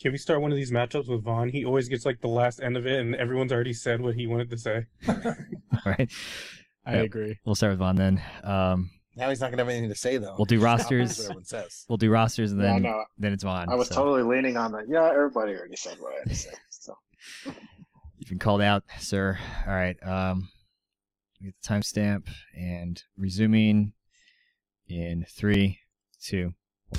Can we start one of these matchups with Von? He always gets like the last end of it, and everyone's already said what he wanted to say. All right. I Yep. agree. We'll start with Von then. Um, Now he's not gonna have anything to say though. We'll do rosters. that's what everyone says. we'll do rosters and Yeah, then no, then it's Von. I was so totally leaning on that. Yeah, everybody already said what I had to say. So You've been called out, sir. All right. Um, get the timestamp and resuming in three, two. To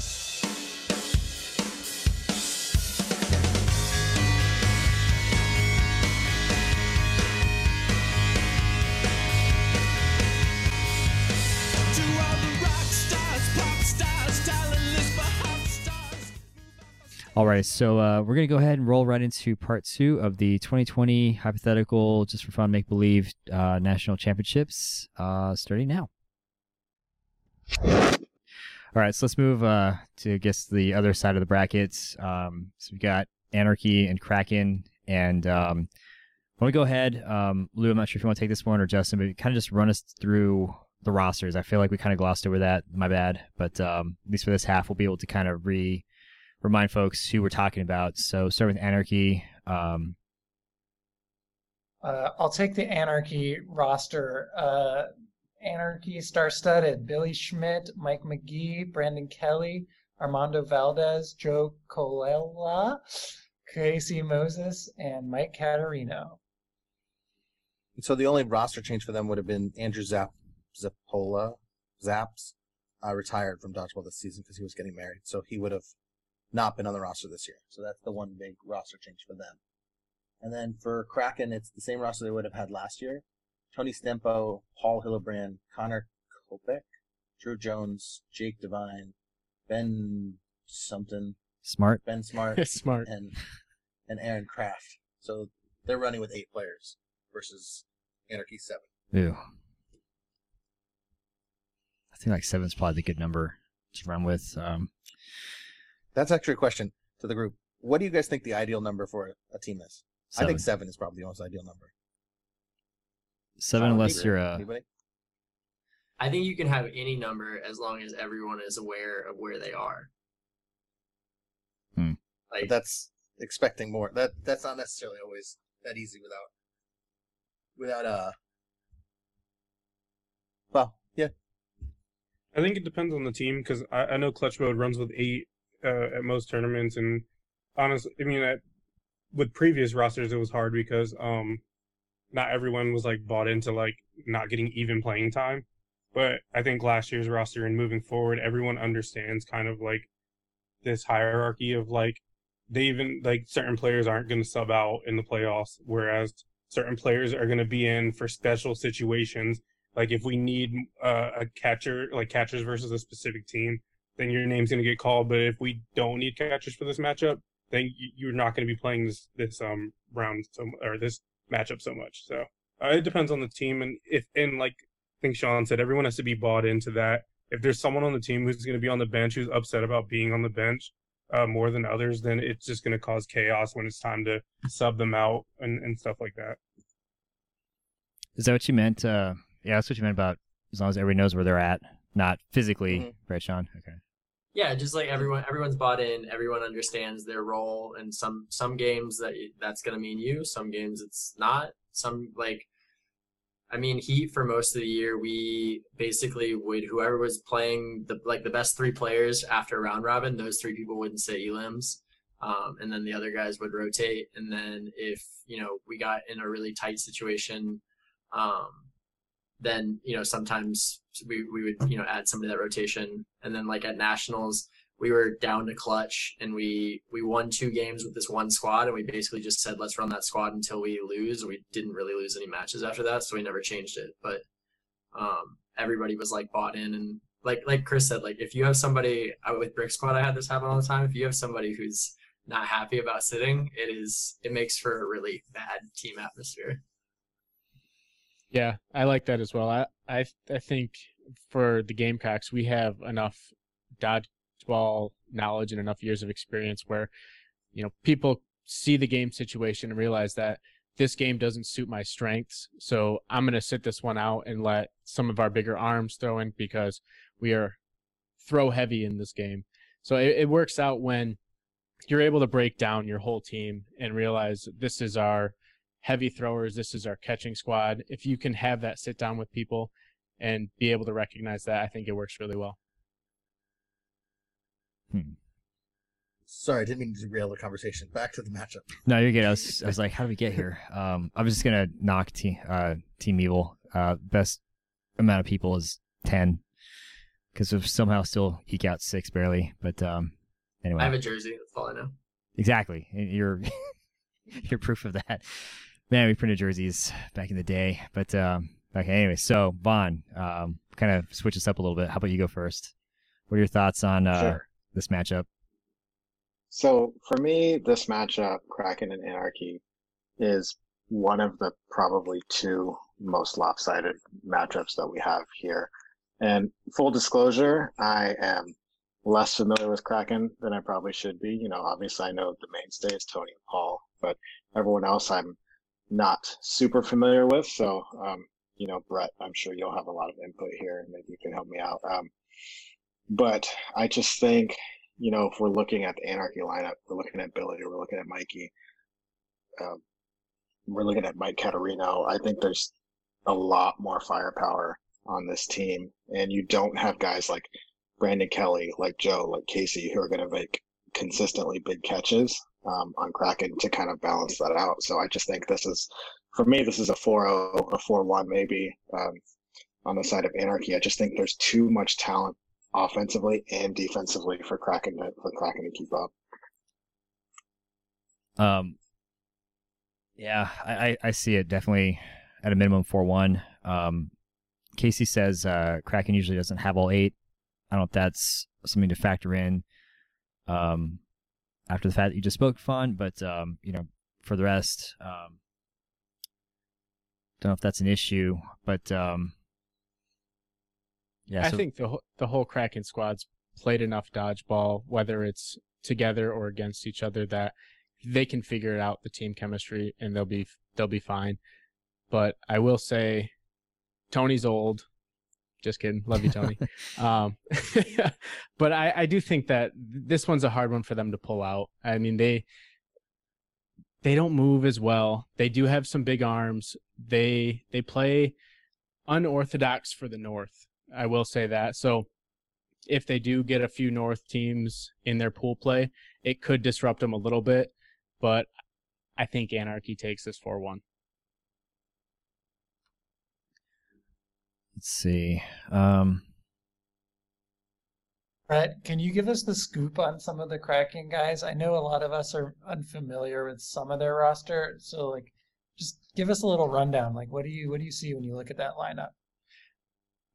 All right, so uh, we're gonna go ahead and roll right into part two of the 2020 hypothetical, just for fun, make believe uh, national championships, uh, starting now. All right, so let's move uh, to I guess the other side of the brackets. Um, so we've got Anarchy and Kraken, and um, want to go ahead, um, Lou? I'm not sure if you want to take this one or Justin, but kind of just run us through the rosters. I feel like we kind of glossed over that. My bad, but um, at least for this half, we'll be able to kind of re remind folks who we're talking about. So start with Anarchy. Um, Uh, I'll take the Anarchy roster. Uh, Anarchy star-studded: Billy Schmidt, Mike McGee, Brandon Kelly, Armando Valdez, Joe Colella, Casey Moses, and Mike Caterino. So the only roster change for them would have been Andrew Zap Zappola Zaps uh, retired from dodgeball this season because he was getting married, so he would have not been on the roster this year. So that's the one big roster change for them. And then for Kraken, it's the same roster they would have had last year. Tony Stempo, Paul Hillebrand, Connor Kopek, Drew Jones, Jake Devine, Ben something, smart. Ben Smart, smart. and and Aaron Kraft. So they're running with eight players versus Anarchy seven. Yeah. I think like seven's probably the good number to run with. Um, That's actually a question to the group. What do you guys think the ideal number for a team is? I think seven is probably the most ideal number. seven, unless anybody? you're a Anybody? I think you can have any number as long as everyone is aware of where they are. Hmm. But that's expecting more. That that's not necessarily always that easy without without uh. Well, yeah, I think it depends on the team because I, I know Klutch Mode runs with eight uh, at most tournaments, and honestly, I mean, at, with previous rosters it was hard because um, not everyone was like bought into like not getting even playing time. But I think last year's roster and moving forward, everyone understands kind of like this hierarchy of like they even like certain players aren't going to sub out in the playoffs, whereas certain players are going to be in for special situations like if we need uh, a catcher, like catchers versus a specific team, then your name's going to get called. But if we don't need catchers for this matchup, then you're not going to be playing this this um round so or this matchup so much. So uh, it depends on the team, and if and like I think Shawn said, everyone has to be bought into that. If there's someone on the team who's going to be on the bench who's upset about being on the bench uh, more than others, then it's just going to cause chaos when it's time to sub them out and, and stuff like that. Is that what you meant? Uh, yeah, that's what you meant about as long as everybody knows where they're at, not physically, Mhm. right, Shawn? Okay. Yeah, just like everyone everyone's bought in, everyone understands their role and some some games that that's going to mean you, some games it's not. Some like I mean, Heat for most of the year, we basically would whoever was playing the like the best three players after round robin, those three people wouldn't sit elims, um, and then the other guys would rotate. And then if you know we got in a really tight situation, um, then you know sometimes we we would you know add somebody to that rotation. And then like at nationals, we were down to clutch, and we we won two games with this one squad, and we basically just said let's run that squad until we lose. We didn't really lose any matches after that, so we never changed it. But um, everybody was like bought in, and like like Kris said, like if you have somebody with Brick Squad, I had this happen all the time. If you have somebody who's not happy about sitting, it is it makes for a really bad team atmosphere. Yeah, I like that as well. I I I think for the Gamecocks, we have enough dodgeball knowledge and enough years of experience where, you know, people see the game situation and realize that this game doesn't suit my strengths. So I'm going to sit this one out and let some of our bigger arms throw in because we are throw heavy in this game. So it, it works out when you're able to break down your whole team and realize this is our heavy throwers, this is our catching squad. If you can have that sit down with people and be able to recognize that, I think it works really well. Hmm. Sorry, I didn't mean to derail the conversation. Back to the matchup. No, you're good. I was, I was like, how did we get here? Um, I was just gonna knock team uh, Team Evil. Uh, best amount of people is ten, because we've somehow still eke out six barely. But um, anyway, I have a jersey. That's all I know. exactly. You're you're proof of that. Man, we printed jerseys back in the day. But um, okay. Anyway, so Von, um, kind of switch this up a little bit. How about you go first? What are your thoughts on uh, Sure. this matchup? So for me, this matchup, Kraken and Anarchy, is one of the probably two most lopsided matchups that we have here. And full disclosure, I am less familiar with Kraken than I probably should be. You know, obviously I know the mainstay is Tony and Paul, but everyone else I'm not super familiar with. So, um, you know, Brett, I'm sure you'll have a lot of input here and maybe you can help me out. Um, but I just think you know, if we're looking at the Anarchy lineup, we're looking at Billy, we're looking at Mikey, um, we're looking at Mike Caterino. I think there's a lot more firepower on this team, and you don't have guys like Brandon Kelly, like Joe, like Casey, who are going to make consistently big catches um, on Kraken to kind of balance that out. So I just think this is, for me, this is a 4-0, a 4-1 maybe um, on the side of Anarchy. I just think there's too much talent offensively and defensively for Kraken to, for Kraken to keep up. Um, yeah, I, I, see it definitely at a minimum four one. Um, Casey says uh, Kraken usually doesn't have all eight. I don't know if that's something to factor in. Um, after the fact that you just spoke, fun, but um, you know, for the rest, um, don't know if that's an issue, but um, yeah, I so- think the whole, the whole Kraken squad's played enough dodgeball, whether it's together or against each other, that they can figure it out the team chemistry and they'll be they'll be fine. But I will say, Tony's old. Just kidding, love you, Tony. um, but I, I do think that this one's a hard one for them to pull out. I mean they they don't move as well. They do have some big arms. They they play unorthodox for the North. I will say that. So if they do get a few North teams in their pool play, it could disrupt them a little bit. But I think Anarchy takes this 4 1. Let's see. Um, Brett, can you give us the scoop on some of the Kraken guys? I know a lot of us are unfamiliar with some of their roster, so like, just give us a little rundown. Like, what do you what do you see when you look at that lineup?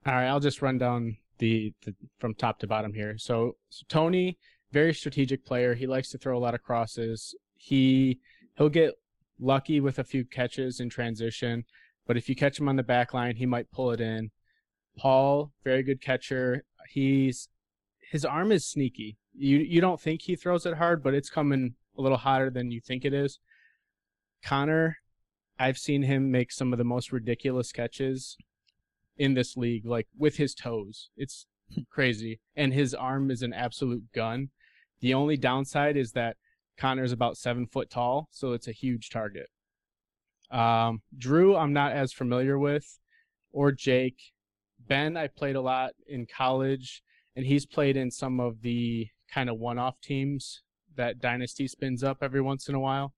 All right, I'll just run down the, the from top to bottom here. So, so Tony, very strategic player. He likes to throw a lot of crosses. He he'll get lucky with a few catches in transition, but if you catch him on the back line, he might pull it in. Paul, very good catcher. He's his arm is sneaky. You you don't think he throws it hard, but it's coming a little hotter than you think it is. Connor, I've seen him make some of the most ridiculous catches in this league, like with his toes. It's crazy. And his arm is an absolute gun. The only downside is that Connor's about seven foot tall, so it's a huge target. Um, Drew, I'm not as familiar with, or Jake. Ben, I played a lot in college, and he's played in some of the kind of one-off teams that Dynasty spins up every once in a while.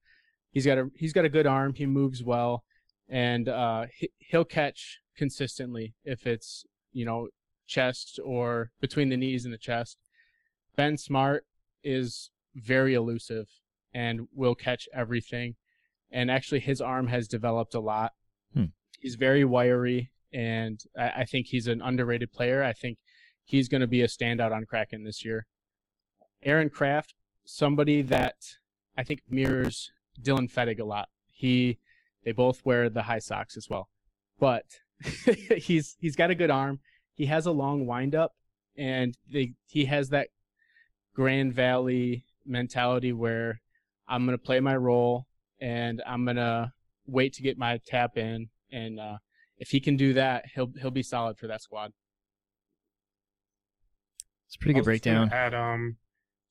He's got a he's got a good arm. He moves well, and uh, he, he'll catch consistently if it's you know chest or between the knees and the chest. Ben Smart is very elusive and will catch everything. And actually, his arm has developed a lot. Hmm. He's very wiry, and I, I think he's an underrated player. I think he's going to be a standout on Kraken this year. Aaron Kraft, somebody that I think mirrors Dylan Fettig a lot. He, they both wear the high socks as well, but he's he's got a good arm. He has a long windup, and they, he has that Grand Valley mentality where I'm gonna play my role and I'm gonna wait to get my tap in, and uh, if he can do that, he'll he'll be solid for that squad. it's a pretty good was just gonna breakdown. Add, um,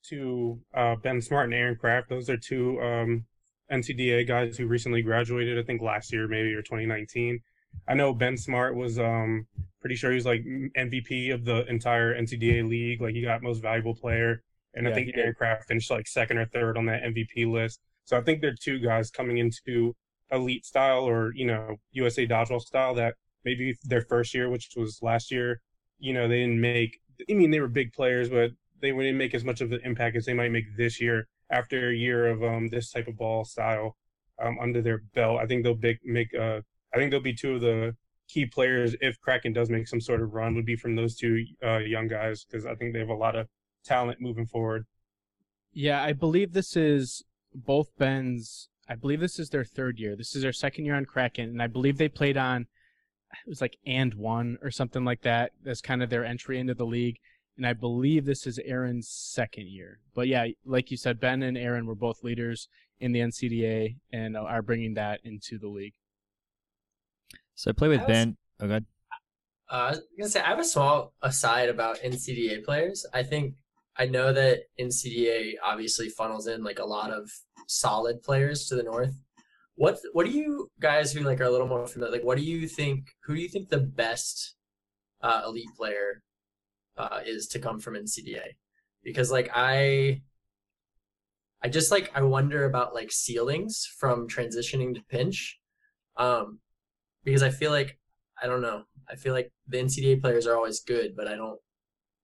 to uh, Ben Smart and Aaron Kraft. Those are two um, NCDA guys who recently graduated. I think last year, maybe or 2019. I know Ben Smart was um, pretty sure he was like MVP of the entire NCDA league. Like he got most valuable player, and I think he did. Aaron Kraft finished like second or third on that MVP list. So I think they're two guys coming into elite style or you know USA dodgeball style that maybe their first year, which was last year, you know they didn't make. I mean they were big players, but they wouldn't make as much of an impact as they might make this year after a year of um, this type of ball style um, under their belt. I think they'll big, make. Uh, I think they'll be two of the key players if Kraken does make some sort of run. Would be from those two uh, young guys because I think they have a lot of talent moving forward. Yeah, I believe this is both Ben's. I believe this is their third year. This is their second year on Kraken, and I believe they played on. It was like and one or something like that. That's kind of their entry into the league, and I believe this is Aaron's second year. But yeah, like you said, Ben and Aaron were both leaders in the NCDA and are bringing that into the league. So I play with I was- Ben. Oh, God. Uh, I was gonna say I have a small aside about NCDA players. I think I know that NCDA obviously funnels in like a lot of solid players to the north. What what do you guys who like are a little more familiar like what do you think who do you think the best uh, elite player uh, is to come from NCDA? Because like I I just like I wonder about like ceilings from transitioning to pinch. Um because I feel like I don't know. I feel like the NCDA players are always good, but I don't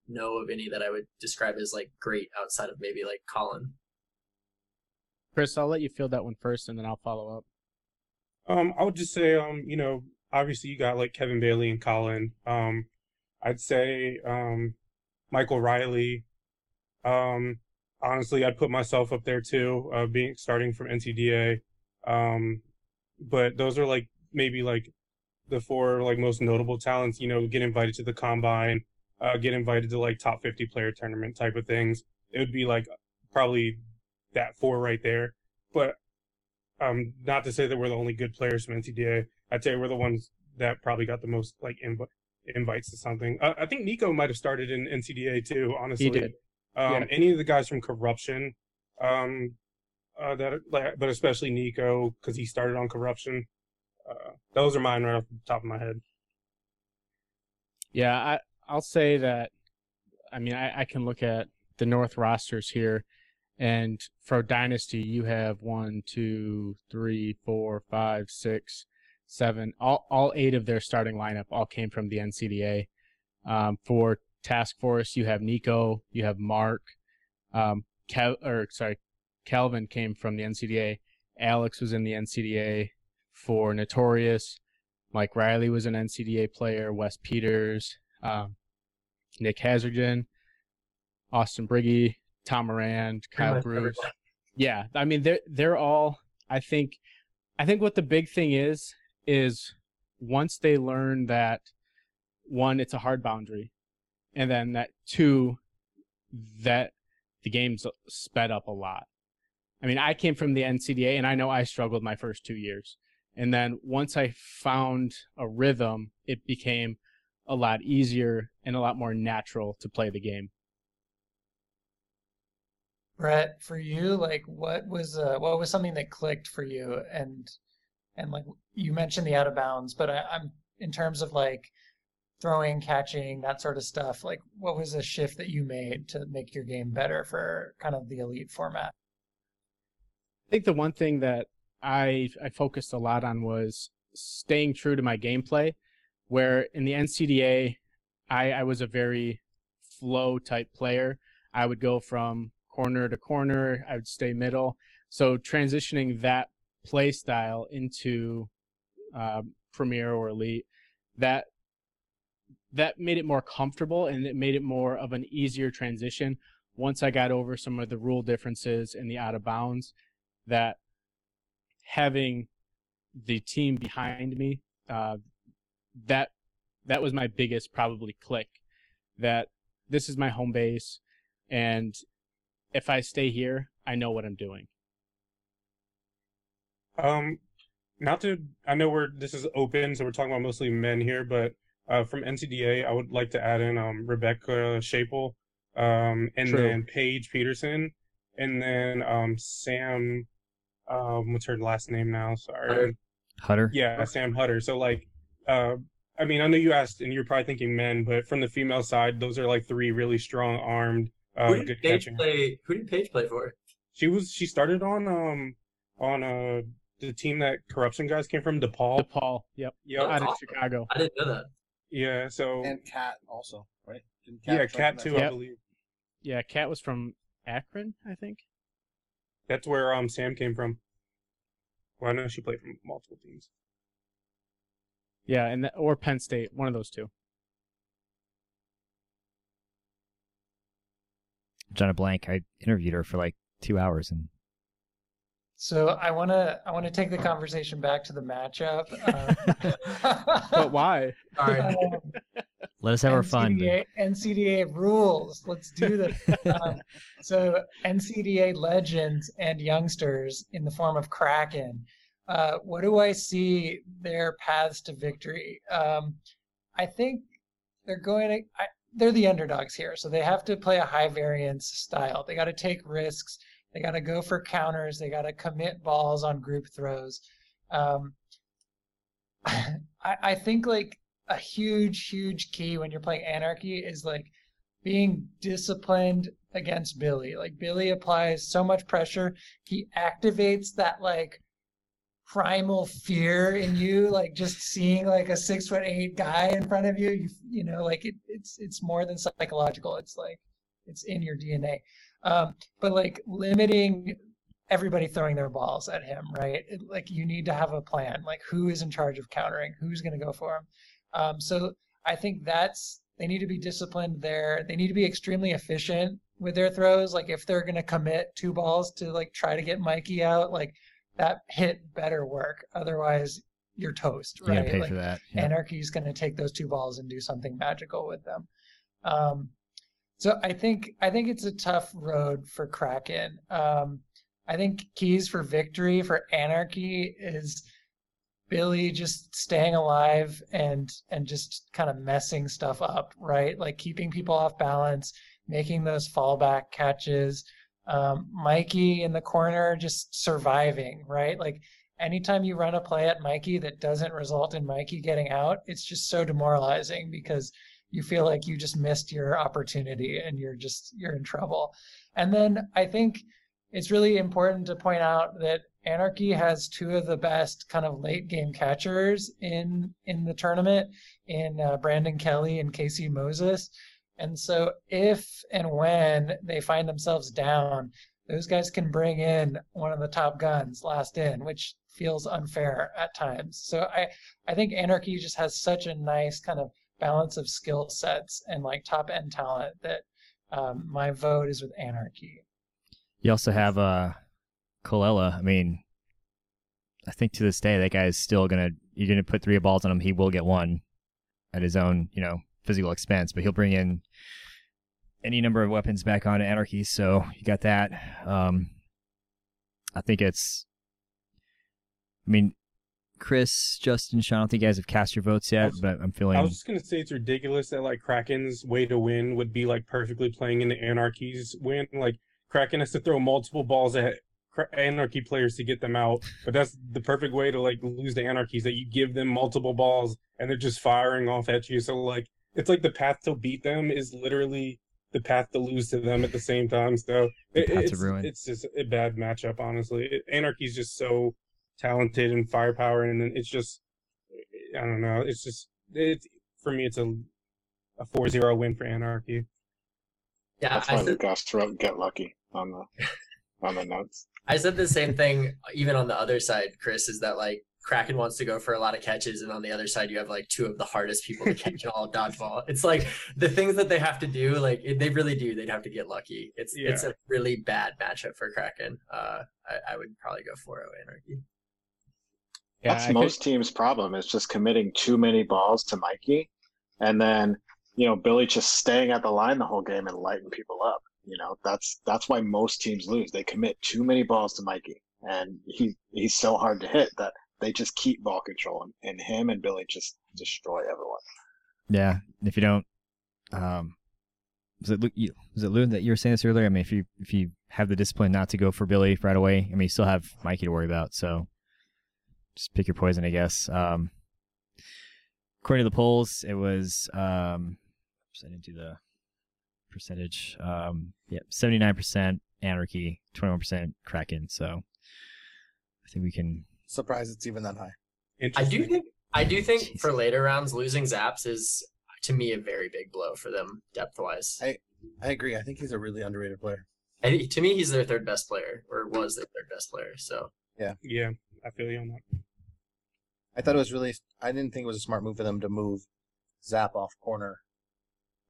know of any that I would describe as like great outside of maybe like Colin. Kris, I'll let you field that one first, and then I'll follow up. Um, I would just say, um, you know, obviously you got like Kevin Bailey and Colin. Um, I'd say um, Michael Riley. Um, honestly, I'd put myself up there too, uh, being starting from NCDA. Um, but those are like maybe like the four like most notable talents. You know, get invited to the combine, uh, get invited to like top fifty player tournament type of things. It would be like probably that four right there. But um, not to say that we're the only good players from NCDA. I'd say we're the ones that probably got the most like inv- invites to something. Uh, I think Nico might have started in NCDA too. Honestly, He did. Um, Yeah. Any of the guys from Corruption, um, uh, that like, but especially Nico because he started on Corruption. Uh, those are mine right off the top of my head. Yeah, I I'll say that. I mean, I, I can look at the North rosters here, and for Dynasty, you have one, two, three, four, five, six, seven. All all eight of their starting lineup all came from the NCDA. Um, for Task Force, you have Nico, you have Mark, um, or sorry, Calvin came from the NCDA. Alex was in the NCDA. For Notorious, Mike Riley was an NCDA player. Wes Peters, um, Nick Hazarden, Austin Briggy, Tom Moran, Kyle Bruce. everybody. Yeah, I mean they're they're all. I think, I think what the big thing is is once they learn that one, it's a hard boundary, and then that two, that the game's sped up a lot. I mean, I came from the NCDA, and I know I struggled my first two years. And then once I found a rhythm, it became a lot easier and a lot more natural to play the game. Brett, for you, like what was uh, what was something that clicked for you, and and like you mentioned the out of bounds, but I, I'm in terms of like throwing, catching, that sort of stuff. Like, what was a shift that you made to make your game better for kind of the elite format? I think the one thing that I I focused a lot on was staying true to my gameplay. Where in the NCDA, I I was a very flow type player. I would go from corner to corner. I would stay middle. So transitioning that play style into um, Premier or Elite, that that made it more comfortable and it made it more of an easier transition once I got over some of the rule differences and the out of bounds that having the team behind me uh, that that was my biggest probably click that this is my home base and if I stay here I know what I'm doing Um, not to, I know we're this is open, so we're talking about mostly men here, but uh, from NCDA, I would like to add in um Rebecca Shapel. um, and True. then Paige Peterson, and then um, Sam. Um, what's her last name now? Sorry. Hutter. Hutter. Yeah, Sam Hutter. So like, uh, I mean, I know you asked, and you're probably thinking men, but from the female side, those are like three really strong armed, uh, Who did good Paige catching. play? Who did Paige play for? She was she started on um on uh the team that corruption guys came from DePaul. DePaul. Yep. Yep. Out of. Chicago. I didn't know that. Yeah. So And Cat also, right? Didn't yeah, Cat too, that? I believe. Yeah, Cat was from Akron, I think. That's where um Sam came from. Well, I know she played from multiple teams. Yeah, and that, or Penn State, one of those two. Jenna Blank. I interviewed her for like two hours, and So I want to I want to take the conversation back to the matchup. Um, But why? Sorry. um, let us have our fun. but- NCDA, NCDA rules. Let's do this. um, so NCDA legends and youngsters in the form of Kraken. Uh, what do I see their paths to victory? Um, I think they're going to. I, they're the underdogs here, so they have to play a high variance style. They got to take risks. They got to go for counters. They got to commit balls on group throws. Um, I, I think like a huge, huge key when you're playing Anarchy is like being disciplined against Billy. Like Billy applies so much pressure, he activates that like primal fear in you, like just seeing like a six foot eight guy in front of you. You, you know, like it, it's it's more than psychological. It's like it's in your DNA. Um, but like limiting everybody throwing their balls at him, right? It, like you need to have a plan. Like who is in charge of countering? Who's going to go for him? Um, so I think that's they need to be disciplined there. They need to be extremely efficient with their throws. Like if they're going to commit two balls to like try to get Mikey out, like that hit better work. Otherwise, you're toast, You're right? gonna pay Like, for that. Yeah. Anarchy's going to take those two balls and do something magical with them. Um, so I think I think it's a tough road for Kraken. Um, I think keys for victory for Anarchy is Billy just staying alive and and just kind of messing stuff up, right? Like keeping people off balance, making those fallback catches. Um, Mikey in the corner just surviving, right? Like anytime you run a play at Mikey that doesn't result in Mikey getting out, it's just so demoralizing because you feel like you just missed your opportunity and you're just you're in trouble. And then I think it's really important to point out that Anarchy has two of the best kind of late game catchers in in the tournament in uh, Brandon Kelly and Casey Moses. And so if and when they find themselves down, those guys can bring in one of the top guns last in, which feels unfair at times. So I I think Anarchy just has such a nice kind of balance of skill sets and like top end talent that um, my vote is with Anarchy. You also have uh, Colella. I mean, I think to this day that guy is still gonna. You're gonna put three balls on him. He will get one at his own, you know, physical expense. But he'll bring in any number of weapons back onto Anarchy. So you got that. Um, I think it's. I mean, Kris, Justin, Shawn. I don't think you guys have cast your votes yet, was- but I'm feeling. I was just gonna say it's ridiculous that like Kraken's way to win would be like perfectly playing into Anarchy's win. Like Kraken has to throw multiple balls at Anarchy players to get them out, but that's the perfect way to like lose to Anarchies that you give them multiple balls and they're just firing off at you. So like it's like the path to beat them is literally the path to lose to them at the same time. So it, it's it's just a bad matchup, honestly. It, Anarchy's just so talented and firepower, and it's just I don't know. It's just it for me. It's a a 4-0 win for Anarchy. Yeah, That's I why said, Lucas wrote "Get Lucky" on the on the notes. I said the same thing even on the other side, Kris, is that like Kraken wants to go for a lot of catches, and on the other side, you have like two of the hardest people to catch in all of dodgeball. It's like the things that they have to do, like it, they really do. They'd have to get lucky. It's it's a really bad matchup for Kraken. Uh, I, I would probably go 4-0 Anarchy. Yeah, That's I could- most teams' problem is just committing too many balls to Mikey, and then you know Billy just staying at the line the whole game and lighting people up. You know that's that's why most teams lose. They commit too many balls to Mikey, and he he's so hard to hit that they just keep ball control, and, and him and Billy just destroy everyone. Yeah, if you don't, um, was it you- was it Lou that you were saying this earlier? I mean, if you if you have the discipline not to go for Billy right away, I mean, you still have Mikey to worry about. So just pick your poison, I guess. Um, according to the polls, it was um, I didn't do the percentage. Um, yeah, seventy nine percent Anarchy, twenty one percent Kraken. So I think we can. Surprised it's even that high. I do think I do think Jeez. for later rounds, losing Zaps is to me a very big blow for them depth wise. I agree. I think he's a really underrated player. I, to me, he's their third best player, or was their third best player. So Yeah, yeah, I feel you on that. I thought it was really. I didn't think it was a smart move for them to move Zap off corner.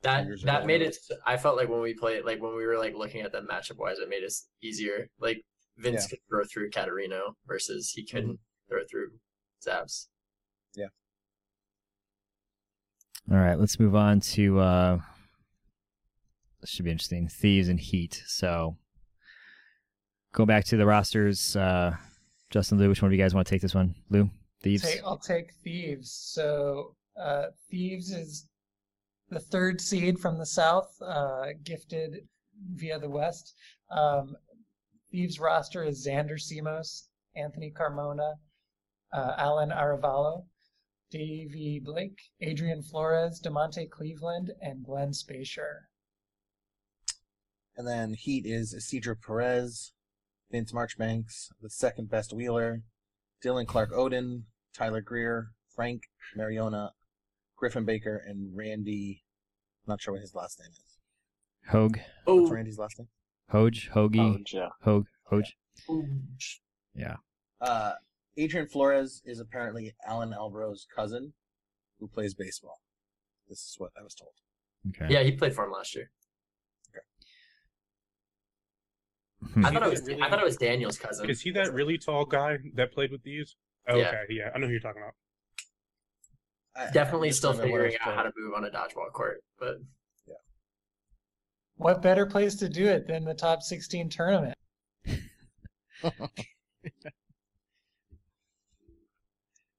that that made it. I felt like when we played, like when we were like looking at them matchup wise, it made us easier. Like Vince Yeah. could throw through Caterino versus he couldn't throw through Zaps. Yeah. All right, let's move on to. Uh, this should be interesting. Thieves and Heat. So, go back to the rosters. Uh, Justin, Lou, which one of you guys want to take this one? Lou, Thieves. Take, I'll take Thieves. So uh, Thieves is the third seed from the South, uh, gifted via the West. Um, Thieves roster is Xander Simos, Anthony Carmona, uh, Alan Aravalo, Davey Blake, Adrian Flores, Demonte Cleveland, and Glenn Spacier. And then Heat is Isidro Perez, Vince Marchbanks, the second best Wheeler, Dylan Clark Odin, Tyler Greer, Frank Mariona, Griffin Baker, and Randy. I'm not sure what his last name is. Hogue, What's Oh, Randy's last name? Hoge, Hoagie, Oh, yeah. Hogue, Hoge. ooh. Yeah. Uh, Adrian Flores is apparently Alan Alvaro's cousin, who plays baseball. This is what I was told. Okay. yeah, he played for him last year. Hmm. I thought it Is was. really- I thought it was Daniel's cousin. Is he that really tall guy that played with these? Oh, Yeah. Okay, yeah, I know who you're talking about. I- Definitely still just remember what I figuring out how to move on a dodgeball court, but What better place to do it than the top 16 tournament?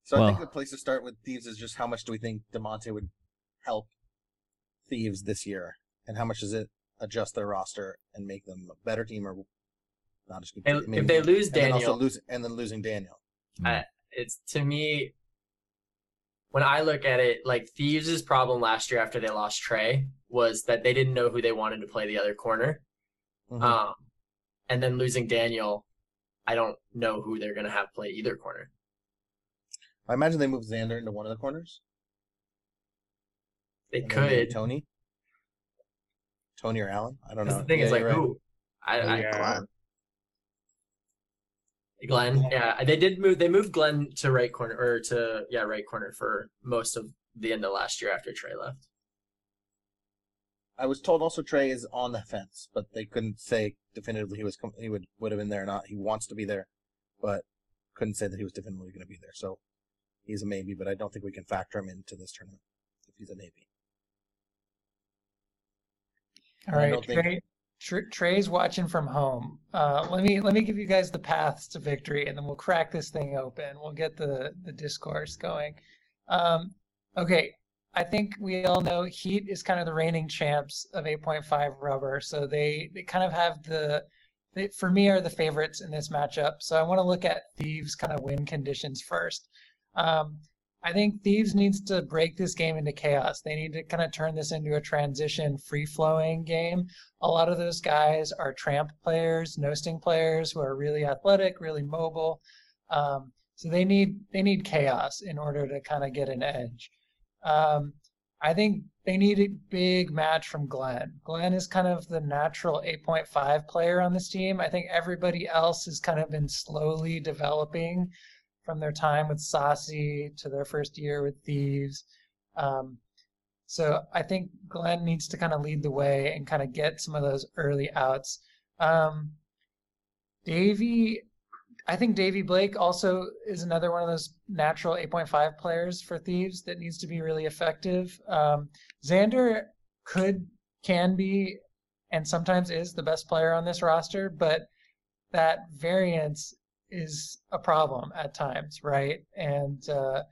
So I think the place to start with Thieves is just how much do we think Demonte would help Thieves this year, and how much does it adjust their roster and make them a better team or not as good? And team? if they lose and then also Daniel- lose, and then losing Daniel. Mm. it's to me when I look at it, like Thieves' problem last year after they lost Trey was that they didn't know who they wanted to play the other corner. Mhm. Um, and then losing Daniel, I don't know who they're gonna have play either corner. I imagine they moved Xander into one of the corners. They and then maybe could. Tony, Tony or Alan. I don't That's know. the thing Yeah, is like you're right. who? I, Oh, I yeah. Glenn. Glenn. Yeah, they did move. They moved Glenn to right corner or to yeah right corner for most of the end of last year after Trey left. I was told also Trey is on the fence, but they couldn't say definitively he was com- he would would have been there or not. He wants to be there, but couldn't say that he was definitively going to be there. So he's a maybe, but I don't think we can factor him into this tournament if he's a maybe. All right, And I right, don't think- Trey, Tr- Trey's watching from home. Uh, let me let me give you guys the paths to victory, and then we'll crack this thing open. We'll get the the discourse going. Um, okay, I think we all know Heat is kind of the reigning champs of 8.5 rubber, so they they kind of have the they, for me are the favorites in this matchup. So I want to look at Thieves kind of win conditions first. Um, I think Thieves needs to break this game into chaos. They need to kind of turn this into a transition, free flowing game. A lot of those guys are tramp players, no-sting players who are really athletic, really mobile. Um, so they need they need chaos in order to kind of get an edge. Um, I think they need a big match from Glenn. Glenn is kind of the natural 8.5 player on this team. I think everybody else has kind of been slowly developing from their time with Saucy to their first year with Thieves. Um, so I think Glenn needs to kind of lead the way and kind of get some of those early outs. Um, Davey, I think Davey Blake also is another one of those natural 8.5 players for Thieves that needs to be really effective. Um, Xander could, can be, and sometimes is the best player on this roster, but that variance is a problem at times, right? And uh,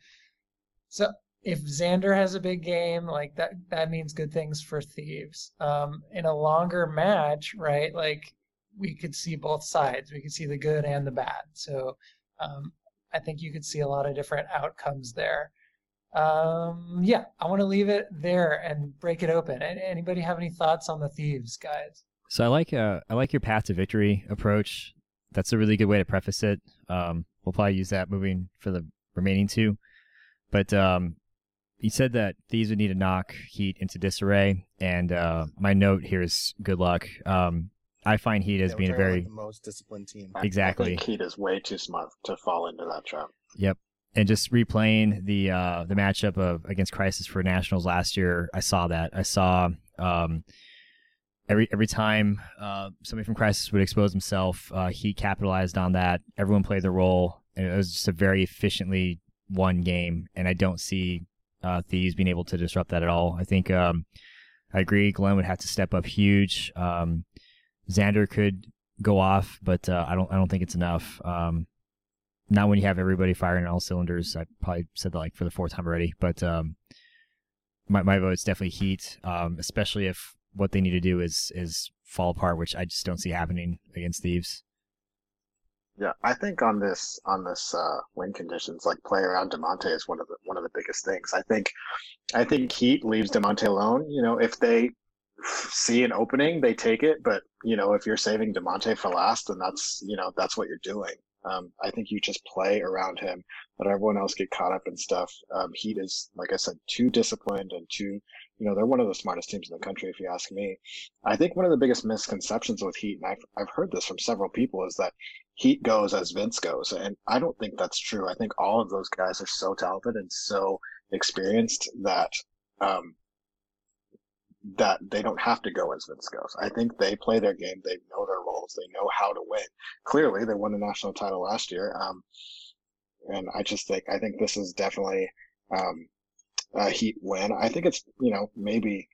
so if Xander has a big game, like that, that means good things for Thieves. Um, in a longer match, right? Like we could see both sides. We could see the good and the bad. So um, I think you could see a lot of different outcomes there. Um, yeah, I want to leave it there and break it open. Anybody have any thoughts on the Thieves, guys? So I like uh, I like your path to victory approach. That's a really good way to preface it. Um, we'll probably use that moving for the remaining two. But um, you said that these would need to knock Heat into disarray, and uh, my note here is good luck. Um, I find Heat as Yeah, being a very like, the most disciplined team. Exactly. I think Heat is way too smart to fall into that trap. Yep. And just replaying the uh, the matchup of against Crisis for Nationals last year, I saw that. I saw um, every every time uh, somebody from Crisis would expose himself, uh, he capitalized on that. Everyone played their role, and it was just a very efficiently won game. And I don't see uh, Thieves being able to disrupt that at all. I think um, I agree. Glenn would have to step up huge. Um, Xander could go off, but uh, I don't I don't think it's enough. Um, not when you have everybody firing all cylinders. I probably said that like for the fourth time already, but um, my my vote's definitely Heat, um, especially if what they need to do is is fall apart, which I just don't see happening against Thieves. Yeah, I think on this on this uh, win conditions, like play around Demonte is one of the one of the biggest things. I think, I think Heat leaves Demonte alone. You know, if they see an opening, they take it. But you know, if you're saving Demonte for last, then that's you know that's what you're doing. Um, I think you just play around him, let everyone else get caught up in stuff. Um, Heat is, like I said, too disciplined and too, you know, they're one of the smartest teams in the country, if you ask me. I think one of the biggest misconceptions with Heat, and I've, I've heard this from several people, is that Heat goes as Vince goes. And I don't think that's true. I think all of those guys are so talented and so experienced that, um, that they don't have to go as Vince goes. I think they play their game. They know their roles. They know how to win. Clearly, they won the national title last year. Um, and I just think, I think this is definitely, um, a Heat win. I think it's, you know, maybe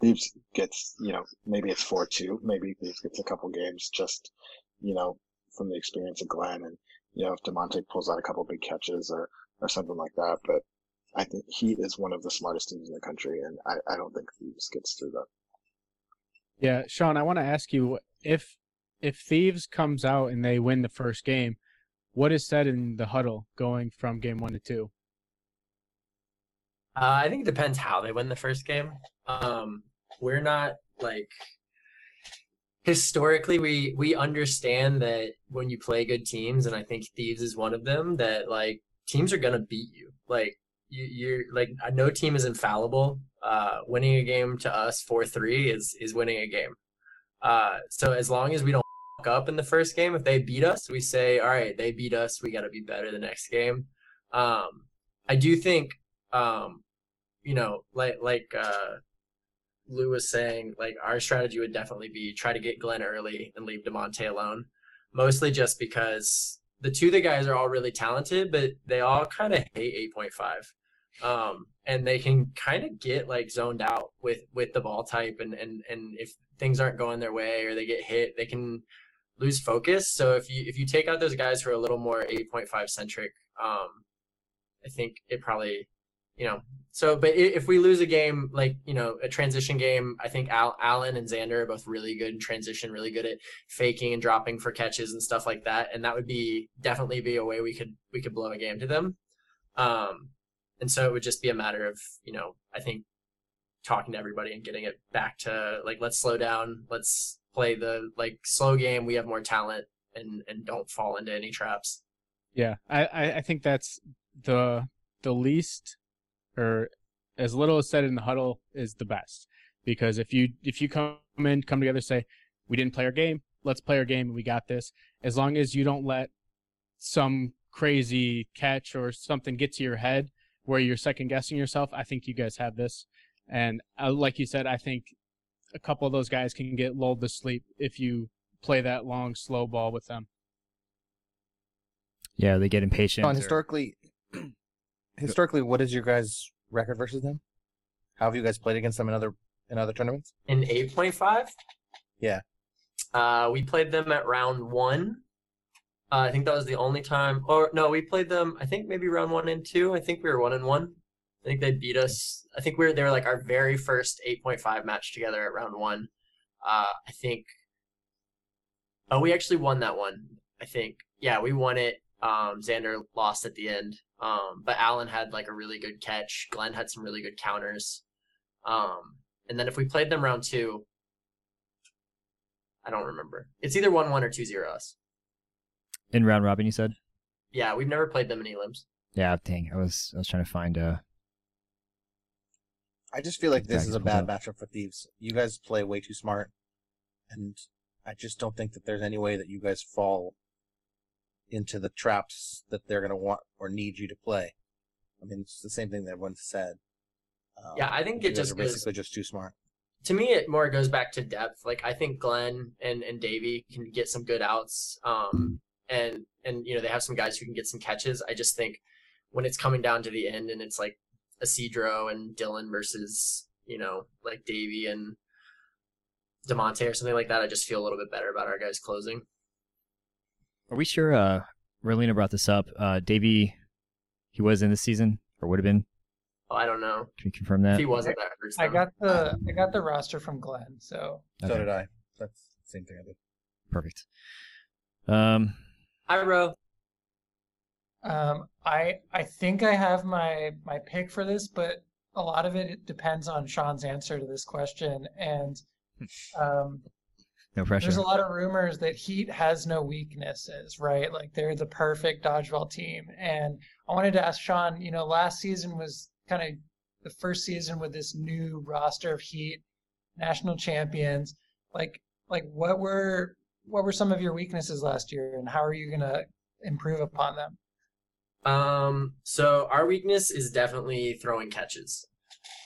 Thieves gets, you know, maybe it's 4-2. Maybe Thieves gets a couple games just, you know, from the experience of Glenn and, you know, if DeMonte pulls out a couple big catches or, or something like that. But I think Heat is one of the smartest teams in the country, and I, I don't think Thieves gets through that. Yeah, Shawn, I want to ask you if if Thieves comes out and they win the first game, what is said in the huddle going from game one to two? Uh, I think it depends how they win the first game. Um, we're not like historically we we understand that when you play good teams, and I think Thieves is one of them. That like teams are gonna beat you. Like you, you're like no team is infallible. Uh, winning a game to us four three is is winning a game. Uh, so as long as we don't up in the first game, if they beat us, we say, all right, they beat us. We got to be better the next game. Um, I do think, um, you know, like like uh, Lou was saying, like our strategy would definitely be try to get Glenn early and leave Demonte alone. Mostly just because the two of the guys are all really talented, but they all kind of hate eight point five. Um, and they can kind of get like zoned out with with the ball type and and and if things aren't going their way or they get hit, they can lose focus. So if you if you take out those guys who are a little more 8.5 centric, um, I think it probably, you know. So, but if we lose a game like you know a transition game, I think Al, Allen and Xander are both really good in transition, really good at faking and dropping for catches and stuff like that, and that would be definitely be a way we could we could blow a game to them. Um, and so it would just be a matter of you know I think talking to everybody and getting it back to like let's slow down, let's play the like slow game. We have more talent and and don't fall into any traps. Yeah, I, I, I think that's the the least or as little as said in the huddle is the best. Because if you if you come in, come together, say, We didn't play our game, let's play our game and we got this. As long as you don't let some crazy catch or something get to your head where you're second guessing yourself, I think you guys have this. And uh, like you said, I think a couple of those guys can get lulled to sleep if you play that long, slow ball with them. Yeah, they get impatient. Shawn, or- historically, what is your guys' record versus them? How have you guys played against them in other in other tournaments? In eight point five? Yeah. Uh we played them at round one. Uh, I think that was the only time or no, we played them I think maybe round one and two. I think we were one and one. I think they beat us. I think we were they were like our very first 8.5 match together at round one. Uh, I think. Oh, we actually won that one. I think. Yeah, we won it. Um, Xander lost at the end. Um, but Allen had like a really good catch. Glenn had some really good counters. Um, and then if we played them round two, I don't remember. It's either one one or two zero us. In round robin, you said. Yeah, we've never played them in elims. Yeah, dang. I was I was trying to find uh I just feel like this is a bad up. matchup for thieves. You guys play way too smart, and I just don't think that there's any way that you guys fall into the traps that they're going to want or need you to play. I mean, it's the same thing that everyone said. Um, Yeah, I think you it just are goes- basically just too smart. to me it more goes back to depth like i think glenn and and davey can get some good outs um and and you know they have some guys who can get some catches i just think when it's coming down to the end and it's like Isidro and dylan versus you know like davey and demonte or something like that i just feel a little bit better about our guys closing Are we sure uh Merlina brought this up? Uh Davey he was in this season or would have been. oh, i don't know Can we confirm that? he wasn't that hurts I them. got the I got the roster from Glenn, so So Okay, did I. That's the same thing I did. Perfect. Um hi ro Um, I I think I have my my pick for this, but a lot of it depends on Shawn's answer to this question. And um, no pressure. there's a lot of rumors that Heat has no weaknesses, right? Like they're the perfect dodgeball team. And I wanted to ask Shawn. You know, last season was kind of the first season with this new roster of Heat national champions. Like like what were what were some of your weaknesses last year, and how are you gonna improve upon them? Um, so our weakness is definitely throwing catches.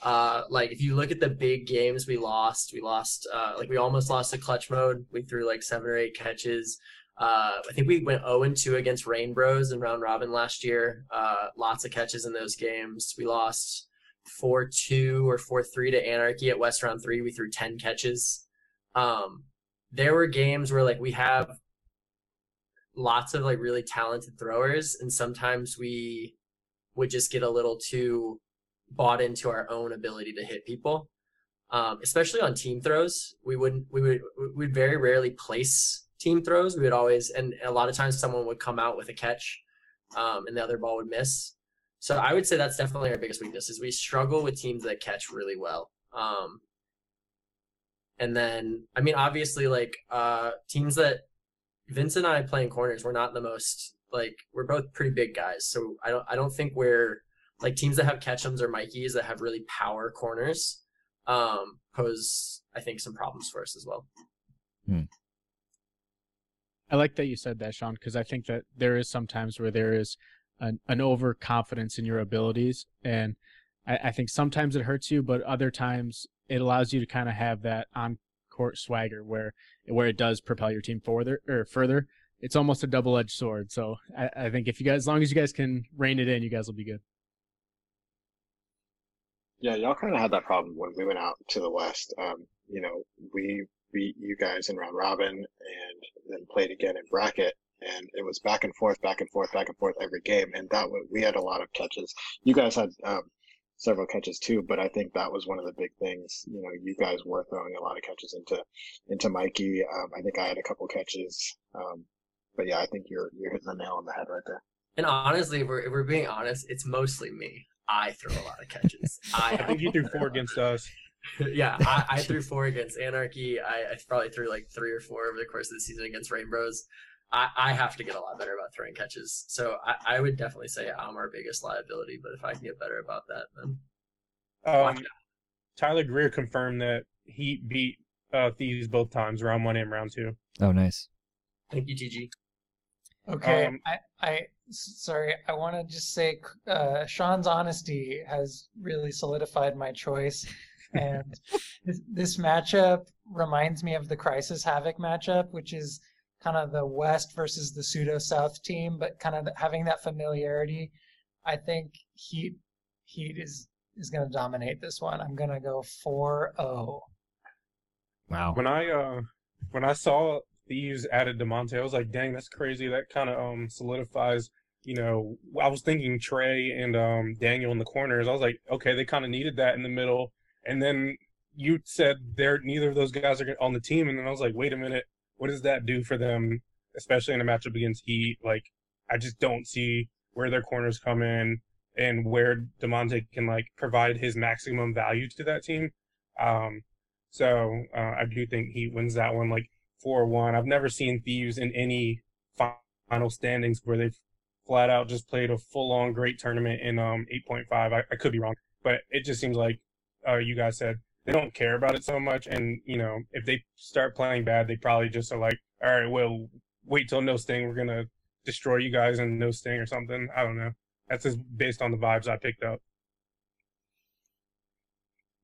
Uh, like if you look at the big games we lost, we lost, uh, like we almost lost the Klutch Mode. We threw like seven or eight catches. Uh, I think we went 0 and 2 against Rain Bros in round robin last year. Uh, lots of catches in those games. We lost 4 2 or 4 3 to Anarchy at West round three. We threw 10 catches. Um, there were games where like we have lots of like really talented throwers and sometimes we would just get a little too bought into our own ability to hit people. Um, especially on team throws we wouldn't we would we'd very rarely place team throws. We would always and a lot of times someone would come out with a catch um, and the other ball would miss. So i would say that's definitely our biggest weakness is we struggle with teams that catch really well. Um, and then i mean obviously like uh, teams that Vince and I playing corners, we're not the most like we're both pretty big guys, so I don't I don't think we're like teams that have Ketchums or Mikeys that have really power corners um pose I think some problems for us as well. I like that you said that, Shawn, because I think that there is sometimes where there is an, an overconfidence in your abilities, and I, I think sometimes it hurts you, but other times it allows you to kind of have that on court swagger where where it does propel your team further or further. It's almost a double edged sword. So I, I think if you guys, as long as you guys can rein it in, you guys will be good. Yeah, y'all kind of had that problem when we went out to the West. Um, you know, we beat you guys in round robin and then played again in bracket, and it was back and forth, back and forth, back and forth every game. And that was, we had a lot of catches. You guys had um, several catches too, but I think that was one of the big things. You know, you guys were throwing a lot of catches into into Mikey. Um, I think I had a couple catches. Um, but yeah, I think you're you're hitting the nail on the head right there. And honestly, if we're if we're being honest, it's mostly me. I throw a lot of catches. I, I think you threw four against us. yeah, I, I threw four against Anarchy. I, I probably threw like three or four over the course of the season against Rainbows. I, I have to get a lot better about throwing catches. So I, I would definitely say I'm our biggest liability. But if I can get better about that, then Um. Tyler Greer confirmed that he beat uh, Thieves both times, round one and round two. Oh, nice. thank you, TG. Okay, Um, I, I, s- sorry, I want to just say, uh, Shawn's honesty has really solidified my choice, and this, this matchup reminds me of the Crisis Havoc matchup, which is kind of the West versus the pseudo South team, but kind of having that familiarity. I think Heat, Heat is is going to dominate this one. I'm going to go oh. 4-0. Wow. When I uh, when I saw Thieves added Demonte, I was like, dang, that's crazy. That kind of um solidifies you know, I was thinking Trey and um, Daniel in the corners. I was like, okay, they kind of needed that in the middle. And then you said they're neither of those guys are on the team, and then I was like, wait a minute, what does that do for them, especially in a matchup against Heat? Like, I just don't see where their corners come in and where Demonte can like provide his maximum value to that team. Um, so uh, I do think he wins that one like four one. I've never seen Thieves in any final standings where they've flat out just played a full on great tournament in um 8.5. I, I could be wrong, but it just seems like uh, you guys said they don't care about it so much. And you know, if they start playing bad, they probably just are like, all right, well, wait till no sting. We're gonna destroy you guys in no sting or something. I don't know. That's just based on the vibes I picked up.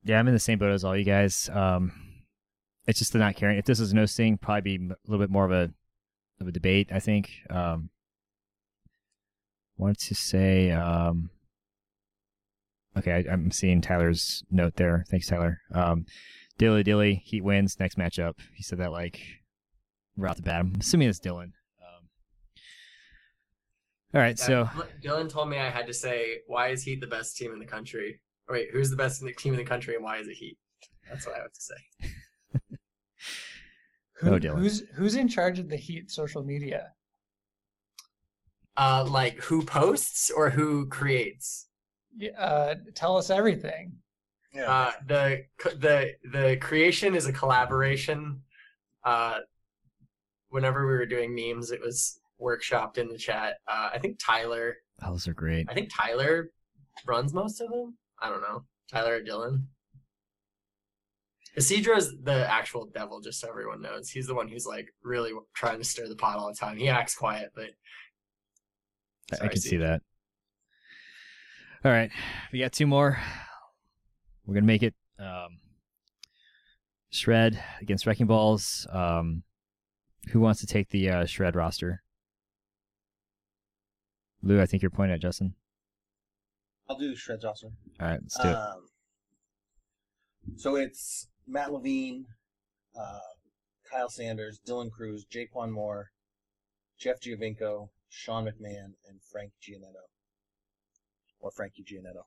Yeah, I'm in the same boat as all you guys. Um, it's just the not caring. If this is no sting, probably be a little bit more of a of a debate. I think. Um, wanted to say. Um, okay, I, I'm seeing Tyler's note there. Thanks, Tyler. Um, Dilly Dilly, Heat wins next matchup. He said that like right off the bat. I'm assuming it's Dylan. Um, all right, so Dylan told me I had to say, why is Heat the best team in the country? Or wait, who's the best team in the country, and why is it Heat? That's what I have to say. Who, Oh, Who's who's in charge of the Heat social media? Uh, like who posts or who creates? Yeah, Uh, tell us everything. Yeah. Uh, the the the creation is a collaboration. Uh, whenever we were doing memes, it was workshopped in the chat. Uh, I think Tyler. those are great. I think Tyler runs most of them. I don't know. Tyler or Dylan. Isidro is the actual devil, just so everyone knows. He's the one who's like really trying to stir the pot all the time. He acts quiet, but I- I Sorry, can see that. All right, we got two more. We're gonna make it um, shred against wrecking balls. Um, who wants to take the uh, shred roster? Lou, I think you're pointing at Justin. I'll do Shred roster. All right, let's do it. Um, so it's Matt Levine, uh, Kyle Sanders, Dylan Cruz, Jaquan Moore, Jeff Giovinco, Sean McMahon, and Frank Gianetto. Or Frankie Gianetto.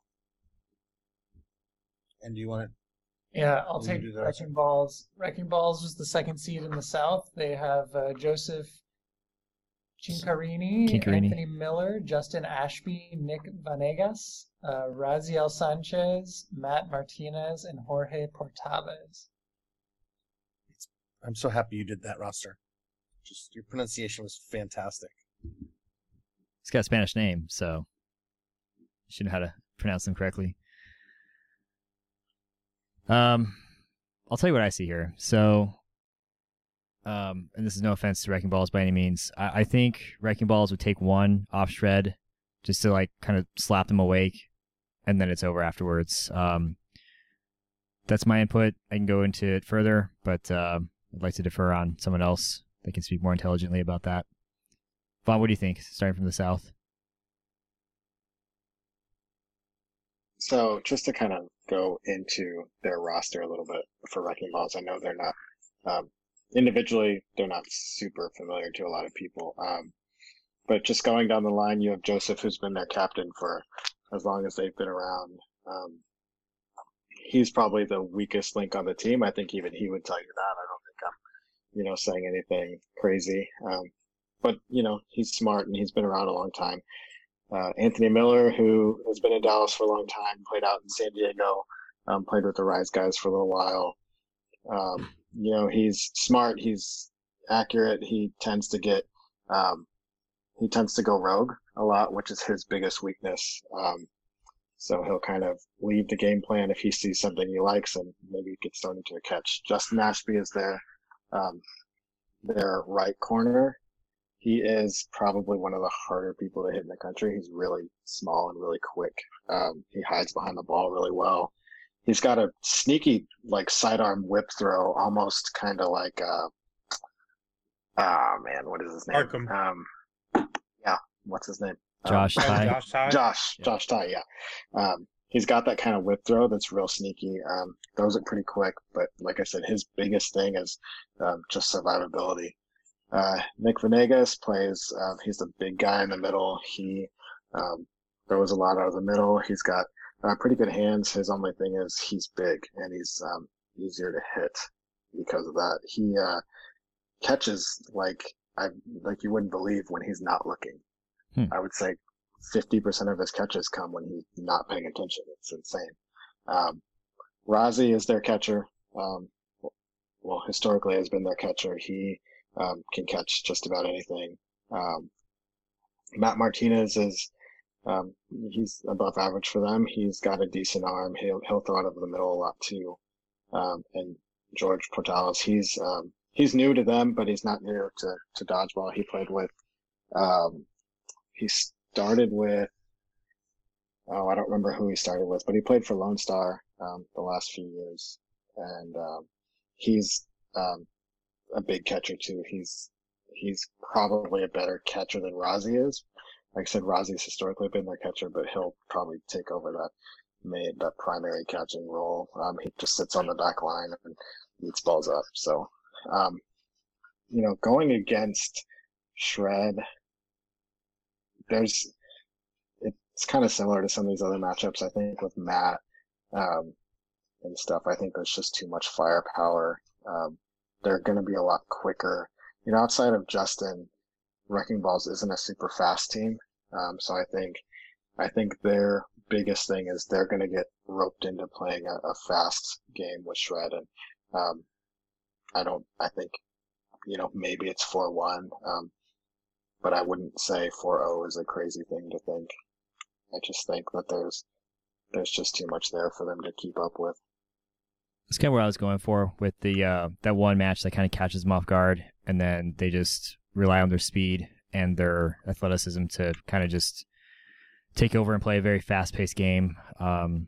And do you want to? Yeah, I'll take do that. Wrecking Balls. Wrecking Balls was the second seed in the South. They have uh, Joseph Cincarini, Cincarini. Anthony Miller, Justin Ashby, Nick Vanegas, uh, Raziel Sanchez, Matt Martinez, and Jorge Portavez. I'm so happy you did that roster. Just your pronunciation was fantastic. He's got a Spanish name, so you should know how to pronounce them correctly. Um, I'll tell you what I see here. So, um, and this is no offense to Wrecking Balls by any means. I, I think Wrecking Balls would take one off shred just to like kind of slap them awake, and then it's over afterwards. Um, that's my input. I can go into it further, but uh, I'd like to defer on someone else that can speak more intelligently about that. Von, what do you think? Starting from the south. So just to kind of go into their roster a little bit for Wrecking Balls, I know they're not um, individually they're not super familiar to a lot of people. Um, but just going down the line, you have Joseph, who's been their captain for as long as they've been around. Um, he's probably the weakest link on the team. I think even he would tell you that. I don't think I'm, you know, saying anything crazy. Um, but you know, he's smart and he's been around a long time uh, Anthony Miller, who has been in Dallas for a long time, played out in San Diego, um, played with the Rise guys for a little while. Um, you know, he's smart, he's accurate. He tends to get, um, he tends to go rogue a lot, which is his biggest weakness. Um, so he'll kind of leave the game plan if he sees something he likes and maybe gets thrown into a catch. Justin Ashby is their, um, their right corner he is probably one of the harder people to hit in the country. He's really small and really quick. Um, he hides behind the ball really well. He's got a sneaky like sidearm whip throw, almost kind of like uh, ah man, what is his name? Arkham. Um, yeah, what's his name? Um, Josh Yeah, Ty. Josh Ty. Josh, Yeah. Josh Ty, yeah. Um, he's got that kind of whip throw that's real sneaky. Um, throws it pretty quick, but like I said, his biggest thing is um, just survivability. Uh, Nick Venegas plays. Um, he's the big guy in the middle. He um, throws a lot out of the middle. He's got uh, pretty good hands. His only thing is he's big and he's um, easier to hit because of that. He uh, catches like I like you wouldn't believe when he's not looking. Hmm. I would say fifty percent of his catches come when he's not paying attention. It's insane. Um, Razi is their catcher. Um, well, historically has been their catcher. He um, can catch just about anything. Um, Matt Martinez is um, he's above average for them. He's got a decent arm. He'll he'll throw out of the middle a lot too. Um, and George Portales, he's um, he's new to them, but he's not new to to dodgeball. He played with um, he started with oh I don't remember who he started with, but he played for Lone Star um, the last few years, and um, he's um, a big catcher too. He's he's probably a better catcher than Razi is. Like I said, Razi's historically been their catcher, but he'll probably take over that made that primary catching role. Um, he just sits on the back line and eats balls up. So, um, you know, going against Shred, there's it's kind of similar to some of these other matchups. I think with Matt um, and stuff. I think there's just too much firepower. Um, they're going to be a lot quicker. You know, outside of Justin, Wrecking Balls isn't a super fast team. Um, so I think, I think their biggest thing is they're going to get roped into playing a, a fast game with Shred. And, um, I don't, I think, you know, maybe it's 4-1. Um, but I wouldn't say 4-0 is a crazy thing to think. I just think that there's, there's just too much there for them to keep up with. That's kind of where I was going for with the uh, that one match that kind of catches them off guard, and then they just rely on their speed and their athleticism to kind of just take over and play a very fast-paced game. Um,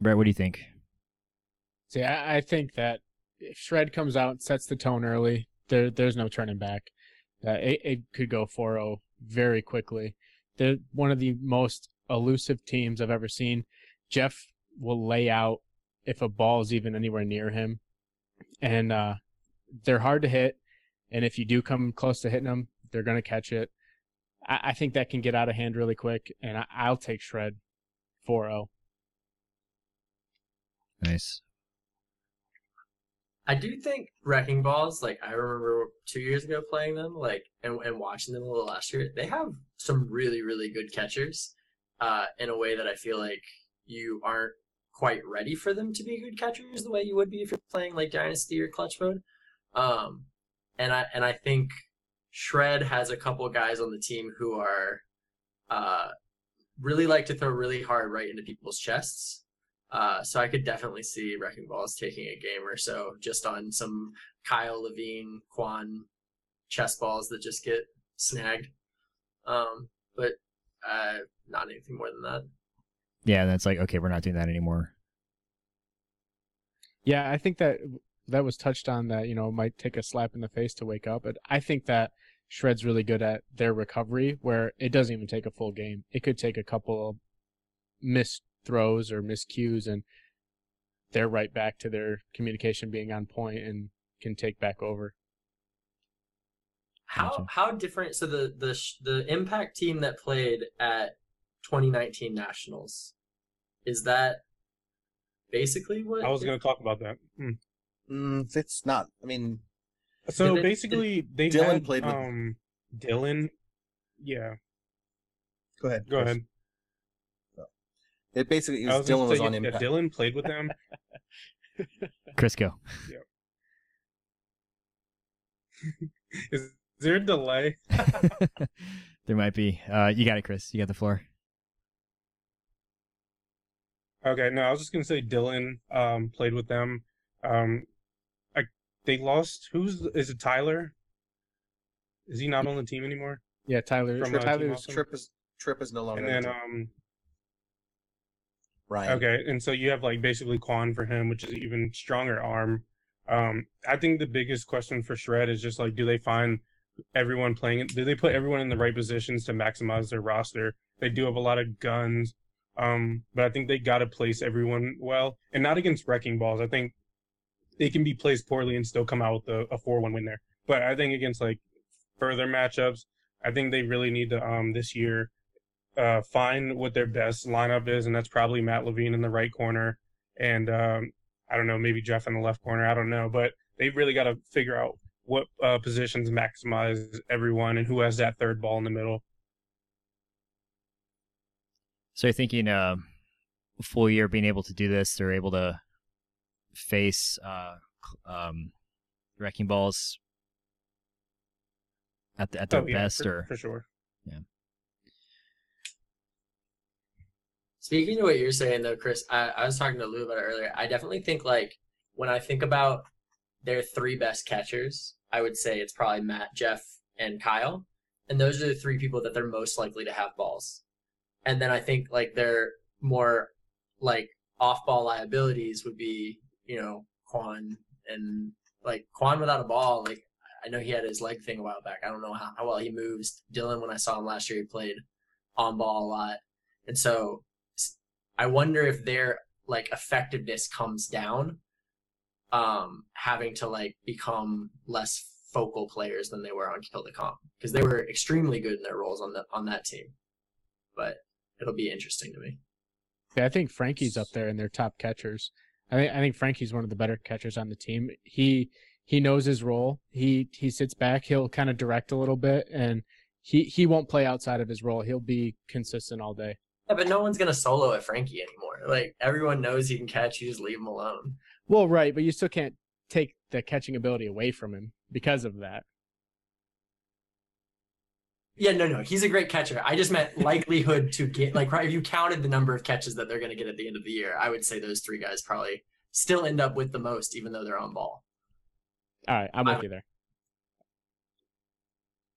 Brett, what do you think? See, I, I think that if Shred comes out and sets the tone early, there there's no turning back. Uh, it, it could go 4-0 very quickly. They're one of the most elusive teams I've ever seen. Jeff will lay out if a ball is even anywhere near him, and uh, they're hard to hit. And if you do come close to hitting them, they're gonna catch it. I, I think that can get out of hand really quick, and I, I'll take Shred oh. 4-0. Nice. I do think Wrecking Balls, like I remember two years ago playing them, like and, and watching them a little last year, they have some really, really good catchers, uh, in a way that I feel like you aren't quite ready for them to be good catchers the way you would be if you're playing like Dynasty or Klutch Mode. Um, and I and I think Shred has a couple guys on the team who are uh really like to throw really hard right into people's chests. Uh, so I could definitely see Wrecking Balls taking a game or so just on some Kyle Levine, Quan chess balls that just get snagged. Um, but uh, not anything more than that. Yeah, and it's like okay, we're not doing that anymore. Yeah, I think that that was touched on that, you know, it might take a slap in the face to wake up. But I think that Shred's really good at their recovery where it doesn't even take a full game. It could take a couple of missed throws or miscues and they're right back to their communication being on point and can take back over. How Gotcha. how different? So the the the Impact team that played at 2019 Nationals is that basically what I was going to talk about that. Hmm. Mm, it's not. I mean, So it- basically, they Dylan had, played with- um Dylan. Yeah, go ahead. go Kris. ahead. It basically it was, was Dylan was on impact. Dylan played with them. Crisco. Is there a delay? there might be. Uh, you got it, Kris. You got the floor. Okay, no, I was just gonna say Dylan um played with them. Um, I they lost. Who's is it? Tyler? Is he not on the team anymore? Yeah, Tyler. From, for uh, Tyler's Awesome? Trip is Trip is no longer. And then in the- um Ryan. okay, and so you have like basically Quan for him, which is even stronger arm. Um, I think the biggest question for Shred is just like, do they find everyone playing? Do they put everyone in the right positions to maximize their roster? They do have a lot of guns, um, but I think they got to place everyone well, and not against wrecking balls. I think they can be placed poorly and still come out with a, a four-one win there. But I think against like further matchups, I think they really need to um this year uh find what their best lineup is, and that's probably Matt Levine in the right corner, and um I don't know maybe Jeff in the left corner. I don't know, but they've really got to figure out what uh, positions maximize everyone and who has that third ball in the middle. So you're thinking uh, full year being able to do this, they're able to face uh, um, wrecking balls at the, at their Oh, yeah, best, for, or for sure. Speaking to what you're saying though, Kris, I, I was talking to Lou about it earlier. I definitely think like when I think about their three best catchers, I would say it's probably Matt, Jeff, and Kyle. And those are the three people that they're most likely to have balls. And then I think like their more like off ball liabilities would be, you know, Quan and like Quan without a ball, like I know he had his leg thing a while back. I don't know how, how well he moves. Dylan, when I saw him last year, he played on ball a lot. And so I wonder if their like effectiveness comes down, um, having to like become less focal players than they were on Kill the Comp because they were extremely good in their roles on the on that team. But it'll be interesting to me. Yeah, I think Frankie's up there in their top catchers. I think I think Frankie's one of the better catchers on the team. He he knows his role. He he sits back. He'll kind of direct a little bit, and he he won't play outside of his role. He'll be consistent all day. Yeah, but no one's gonna solo at Frankie anymore. Like everyone knows he can catch. You just leave him alone. Well, right, but you still can't take the catching ability away from him because of that. Yeah, no, no, he's a great catcher. I just meant likelihood to get like right. If you counted the number of catches that they're gonna get at the end of the year, I would say those three guys probably still end up with the most, even though they're on ball. All right, I'm with I- you there.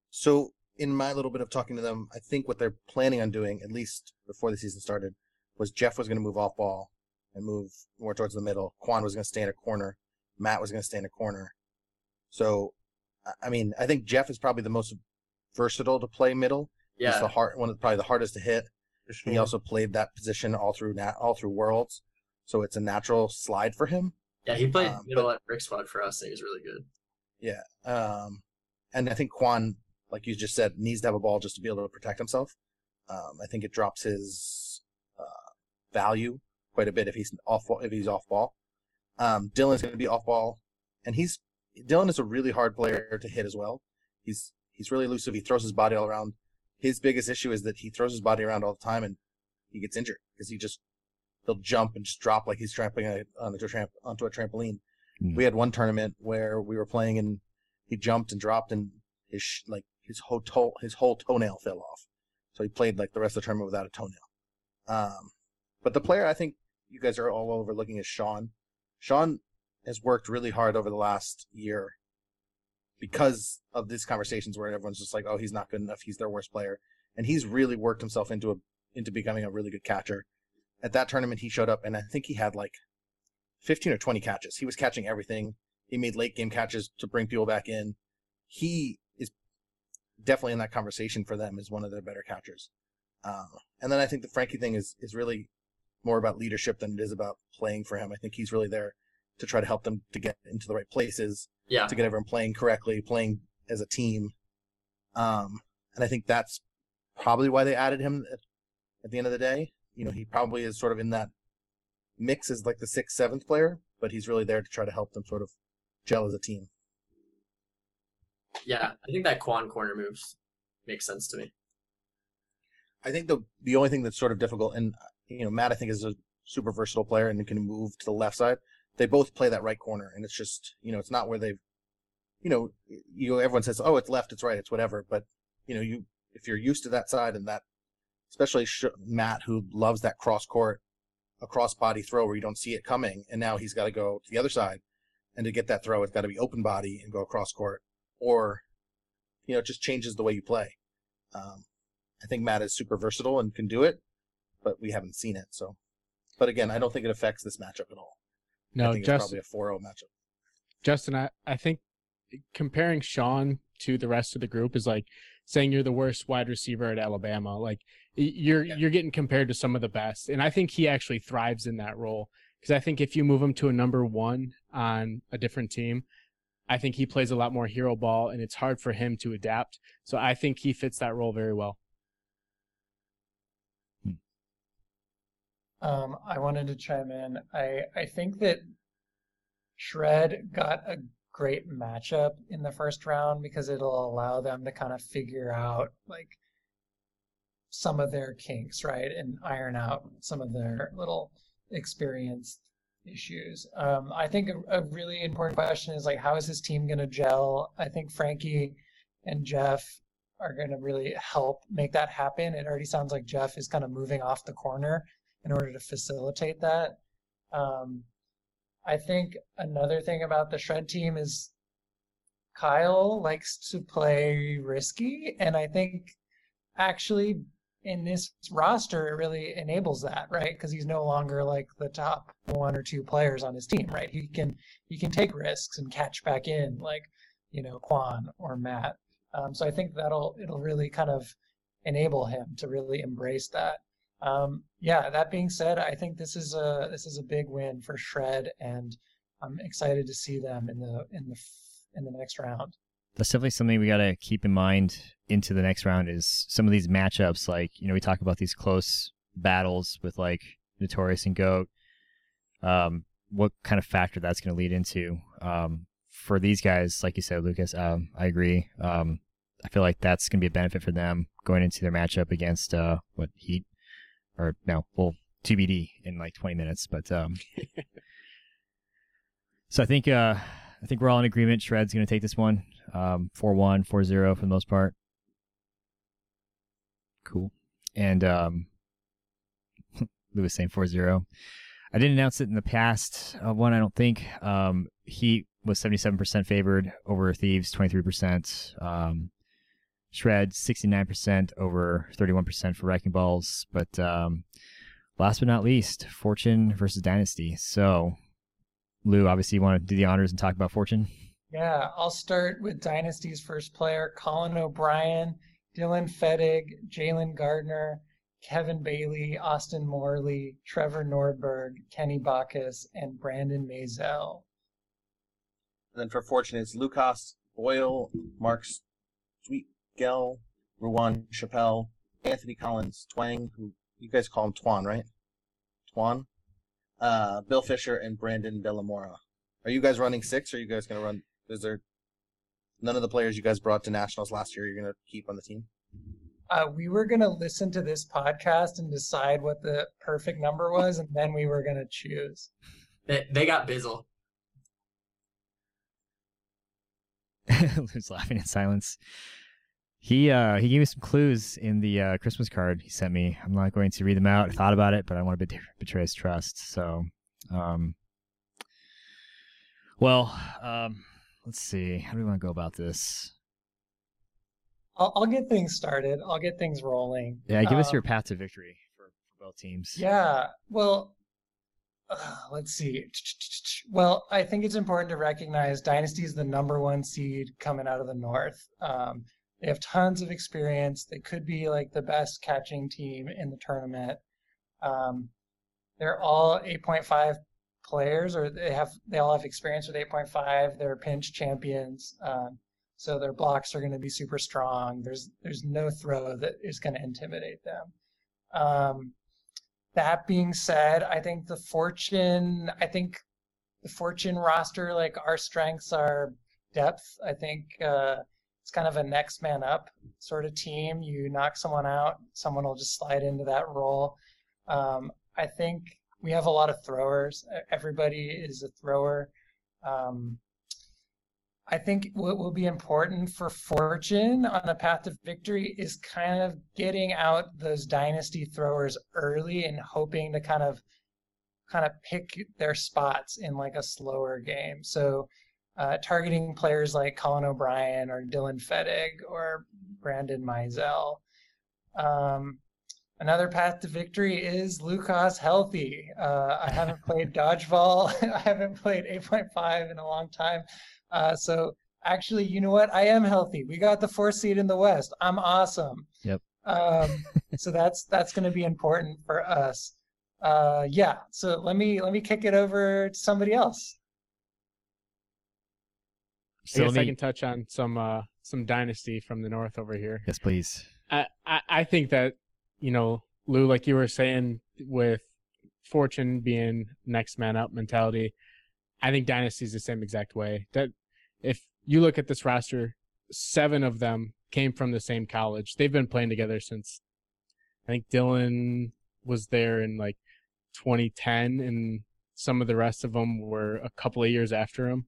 So, in my little bit of talking to them, I think what they're planning on doing, at least before the season started, was Jeff was going to move off ball and move more towards the middle. Quan was going to stay in a corner. Matt was going to stay in a corner. So, I- I mean, I think Jeff is probably the most versatile to play middle. He's Yeah, the hard one, of probably the hardest to hit. Sure. He also played that position all through nat- all through Worlds, so it's a natural slide for him. yeah, he played um, middle at Brick Squad for us, and he was really good. Yeah. Um, and I think Quan, like you just said, needs to have a ball just to be able to protect himself. Um, I think it drops his uh, value quite a bit if he's off if he's off ball. Um, Dylan's going to be off ball, and he's Dylan is a really hard player to hit as well. He's he's really elusive. He throws his body all around. His biggest issue is that he throws his body around all the time, and he gets injured because he just he'll jump and just drop like he's trampling a- onto a, tramp, onto a trampoline. Hmm. We had one tournament where we were playing and he jumped and dropped and his sh- like his whole toe his whole toenail fell off. So he played like the rest of the tournament without a toenail. Um, but the player I think you guys are all overlooking is Sean. Sean has worked really hard over the last year because of these conversations where everyone's just like, "Oh, he's not good enough. He's their worst player," and he's really worked himself into a into becoming a really good catcher. At that tournament, he showed up, and I think he had like 15 or 20 catches. He was catching everything. He made late game catches to bring people back in. He definitely in that conversation for them is one of their better catchers. Um, and then I think the Frankie thing is is really more about leadership than it is about playing for him. I think he's really there to try to help them to get into the right places, Yeah, to get everyone playing correctly, playing as a team. Um, and I think that's probably why they added him at, at the end of the day. You know, he probably is sort of in that mix as like the sixth, seventh player, but he's really there to try to help them sort of gel as a team. Yeah. I think that Quan corner moves makes sense to me. I think the the only thing that's sort of difficult, and you know, Matt I think is a super versatile player and can move to the left side. They both play that right corner, and it's just you know, it's not where they've, you know, you everyone says, oh, it's left, it's right, it's whatever, but you know, you if you're used to that side and that, especially Matt who loves that cross court, a cross body throw where you don't see it coming, and now he's got to go to the other side, and to get that throw, it's got to be open body and go across court, or, you know, it just changes the way you play. Um, I think Matt is super versatile and can do it, but we haven't seen it. So, but again, I don't think it affects this matchup at all. I No, think it's just probably a 4-0 matchup. Justin, I, I think comparing Sean to the rest of the group is like saying you're the worst wide receiver at Alabama. Like you're Yeah. you're getting compared to some of the best, and I think he actually thrives in that role because I think if you move him to a number one on a different team, I think he plays a lot more hero ball, and it's hard for him to adapt. So I think he fits that role very well. Um, I wanted to chime in. I I think that Shred got a great matchup in the first round because it'll allow them to kind of figure out like some of their kinks, right, and iron out some of their little experience issues. Um, I think a, a really important question is like, how is this team going to gel? I think Frankie and Jeff are going to really help make that happen. It already sounds like Jeff is kind of moving off the corner in order to facilitate that. Um, I think another thing about the Shred team is Kyle likes to play risky, and I think actually in this roster it really enables that, right? Because he's no longer like the top one or two players on his team, right? He can he can take risks and catch back in, like you know Quan or Matt. Um, so I think that'll it'll really kind of enable him to really embrace that. Um, yeah, that being said, I think this is a this is a big win for Shred, and I'm excited to see them in the in the in the next round. That's definitely something we got to keep in mind into the next round. Is some of these matchups like you know we talk about these close battles with like Notorious and Goat. Um, what kind of factor that's going to lead into um, for these guys? Like you said, Lucas, um, I agree. Um, I feel like that's going to be a benefit for them going into their matchup against uh, what Heat or no, well, TBD in like 20 minutes. But um, so I think uh, I think we're all in agreement. Shred's going to take this one, um, 4-1, 4-0 for the most part. Cool. And um, Lewis saying 4-0. I didn't announce it in the past uh, one. I don't think um, he was 77% favored over Thieves, 23%. Um, Shred 69% over 31% for Wrecking Balls. But um, last but not least, Fortune versus Dynasty. So, Lou, obviously, you want to do the honors and talk about Fortune? Yeah, I'll start with Dynasty's first player, Colin O'Brien, Dylan Fettig, Jalen Gardner, Kevin Bailey, Austin Morley, Trevor Nordberg, Kenny Bacchus, and Brandon Mazel. And then for Fortune, it's Lucas Boyle, Mark Sweetgell, Ruwan Chappelle, Anthony Collins, Twang, who you guys call him Twan, right? Twan, uh, Bill Fisher, and Brandon Delamora. Are you guys running six? Or are you guys gonna run? Is there none of the players you guys brought to nationals last year? You're gonna keep on the team? Uh, we were going to listen to this podcast and decide what the perfect number was, and then we were going to choose. They, they got Bizzle. Lou's laughing in silence. He uh he gave me some clues in the uh, Christmas card he sent me. I'm not going to read them out. I thought about it, but I want to bet- betray his trust. So, um, well, um, let's see. How do we want to go about this? I'll, I'll get things started. I'll get things rolling. Yeah, give us Um, your path to victory for, for both teams. Yeah, well, uh, let's see. Well, I think it's important to recognize Dynasty is the number one seed coming out of the North. Um, they have tons of experience. They could be like the best catching team in the tournament. Um, they're all 8.5 players, or they have they all have experience with 8.5. They're pinch champions, um, so their blocks are going to be super strong. There's there's no throw that is going to intimidate them. Um, that being said, I think the fortune, I think the fortune roster, like our strengths are depth. I think uh, it's kind of a next man up sort of team. You knock someone out, someone will just slide into that role. Um, I think we have a lot of throwers. Everybody is a thrower. Um, I think what will be important for Fortune on the path to victory is kind of getting out those dynasty throwers early and hoping to kind of kind of pick their spots in like a slower game. So uh, targeting players like Colin O'Brien or Dylan Fettig or Brandon Mizell. Um, another path to victory is Lucas healthy. Uh, I haven't played dodgeball. I haven't played 8.5 in a long time. Uh, so actually, you know what? I am healthy. We got the fourth seed in the West. I'm awesome. Yep. Um, so that's that's going to be important for us. Uh, yeah. So let me let me kick it over to somebody else. So I guess let I can touch on some uh some dynasty from the north over here. Yes, please. I, I I think that you know Lou, like you were saying, with Fortune being next man up mentality, I think Dynasty is the same exact way. That if you look at this roster, seven of them came from the same college. They've been playing together since I think Dylan was there in like 2010, and some of the rest of them were a couple of years after him.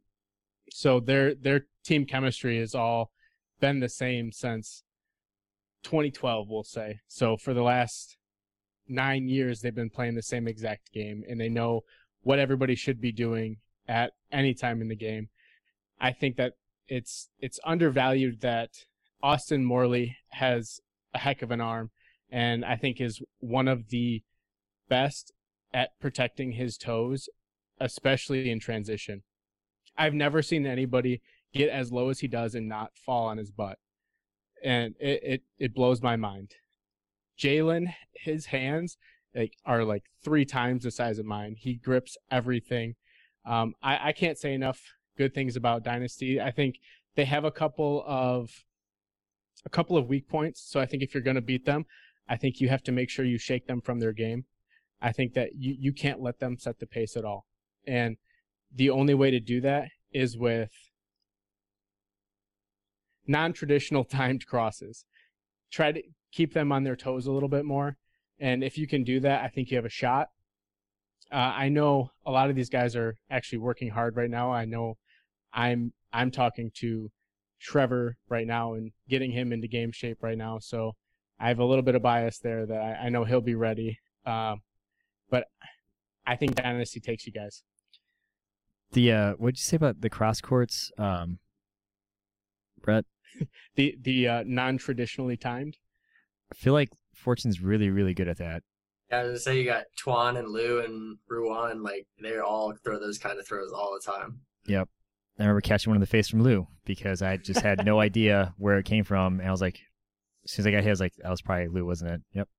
So their their team chemistry has all been the same since 2012, we'll say. So for the last nine years, they've been playing the same exact game, and they know what everybody should be doing at any time in the game. I think that it's it's undervalued that Austin Morley has a heck of an arm, and I think is one of the best at protecting his toes, especially in transition. I've never seen anybody get as low as he does and not fall on his butt and it, it, it blows my mind. Jalen, his hands like are like three times the size of mine. He grips everything. Um, I, I can't say enough good things about Dynasty. I think they have a couple of a couple of weak points. So I think if you're going to beat them, I think you have to make sure you shake them from their game. I think that you, you can't let them set the pace at all. And the only way to do that is with non-traditional timed crosses. Try to keep them on their toes a little bit more, and if you can do that, I think you have a shot. Uh, I know a lot of these guys are actually working hard right now. I know I'm I'm talking to Trevor right now and getting him into game shape right now. So I have a little bit of bias there that I, I know he'll be ready. Um, but I think Dynasty takes you guys. The uh, what'd you say about the cross courts, um, Brett? The the uh, non-traditionally timed. I feel like Fortune's really, really good at that. Yeah, I was gonna say you got Twan and Lou and Ruan, like they all throw those kind of throws all the time. Yep. I remember catching one in the face from Lou because I just had no idea where it came from, and I was like, as soon as I got hit, I was like, that was probably Lou, wasn't it? Yep.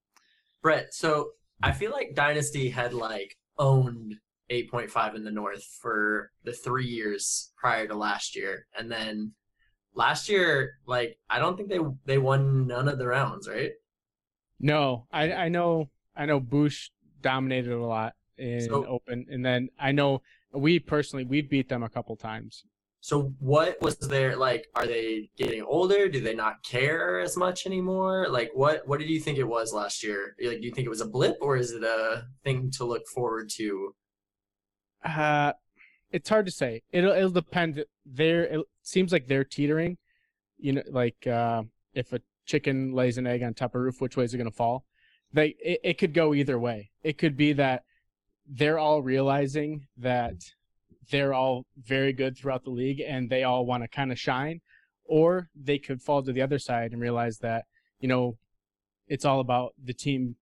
Brett, so I feel like Dynasty had like owned 8.5 in the North for the three years prior to last year, and then last year, like I don't think they they won none of the rounds, right? No, I I know I know Bush dominated a lot in So- open, and then I know we personally we beat them a couple times. So what was there like? Are they getting older? Do they not care as much anymore? Like what what did you think it was last year? Like do you think it was a blip or is it a thing to look forward to? Uh, it's hard to say. It'll it'll depend. They're it seems like they're teetering. You know, like uh, if a chicken lays an egg on top of a roof, which way is it going to fall? They it, it could go either way. It could be that they're all realizing that they're all very good throughout the league and they all want to kind of shine, or they could fall to the other side and realize that you know it's all about the team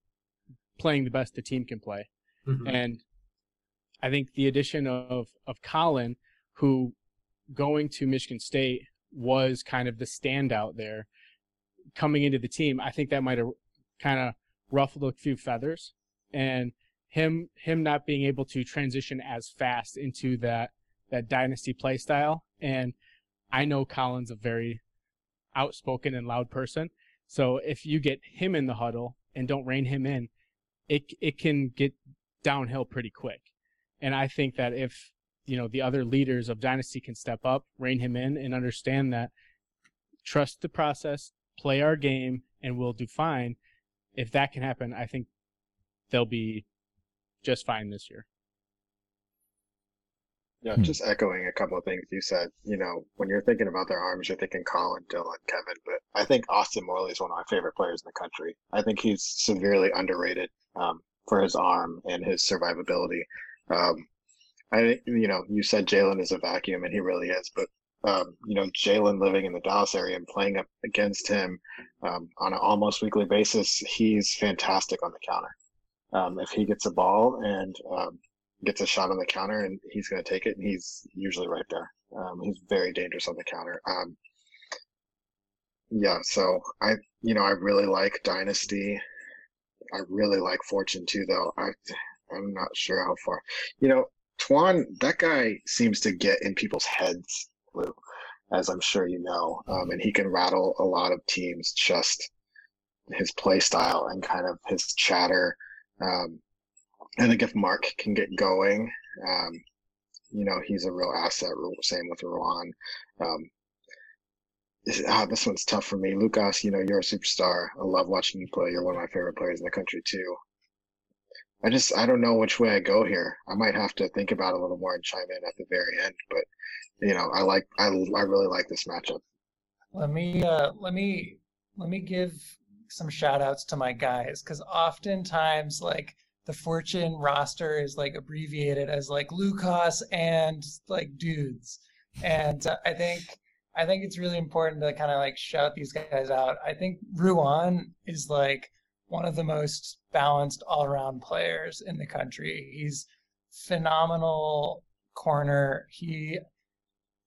playing the best the team can play. Mhm. And I think the addition of of Colin, who going to Michigan State was kind of the standout there, coming into the team, I think that might have kind of ruffled a few feathers, and him him not being able to transition as fast into that that dynasty play style. And I know Colin's a very outspoken and loud person, so if you get him in the huddle and don't rein him in, it it can get downhill pretty quick. And I think that if you know the other leaders of Dynasty can step up, rein him in, and understand that trust the process, play our game, and we'll do fine. If that can happen, I think they'll be just fine this year. Yeah, Hmm. just echoing a couple of things you said. You know, when you're thinking about their arms, you're thinking Colin, Dylan, Kevin, but I think Austin Morley is one of my favorite players in the country. I think he's severely underrated um, for his arm and his survivability. Um, I, think you know, you said Jalen is a vacuum, and he really is. But um, you know, Jalen living in the Dallas area and playing up against him um, on an almost weekly basis, he's fantastic on the counter. Um, if he gets a ball and um, gets a shot on the counter and he's going to take it and he's usually right there. Um, he's very dangerous on the counter. Um, yeah, so I, you know, I really like Dynasty. I really like Fortune too, though. I, I'm not sure how far. You know, Twan, that guy seems to get in people's heads, Lou. as I'm sure you know, um, and he can rattle a lot of teams. Just his play style and kind of his chatter. Um, I think if Mark can get going, um, you know, he's a real asset. Same with Rowan. Um, ah, this one's tough for me. Lucas, you know, you're a superstar. I love watching you play. You're one of my favorite players in the country too. I just I don't know which way I go here. I might have to think about it a little more and chime in at the very end. But you know, I like I I really like this matchup. Let me uh, let me let me give some shout outs to my guys because oftentimes like the fortune roster is like abbreviated as like Lucas and like dudes, and uh, I think I think it's really important to kind of like shout these guys out. I think Ruan is like one of the most balanced all around players in the country. He's phenomenal corner. He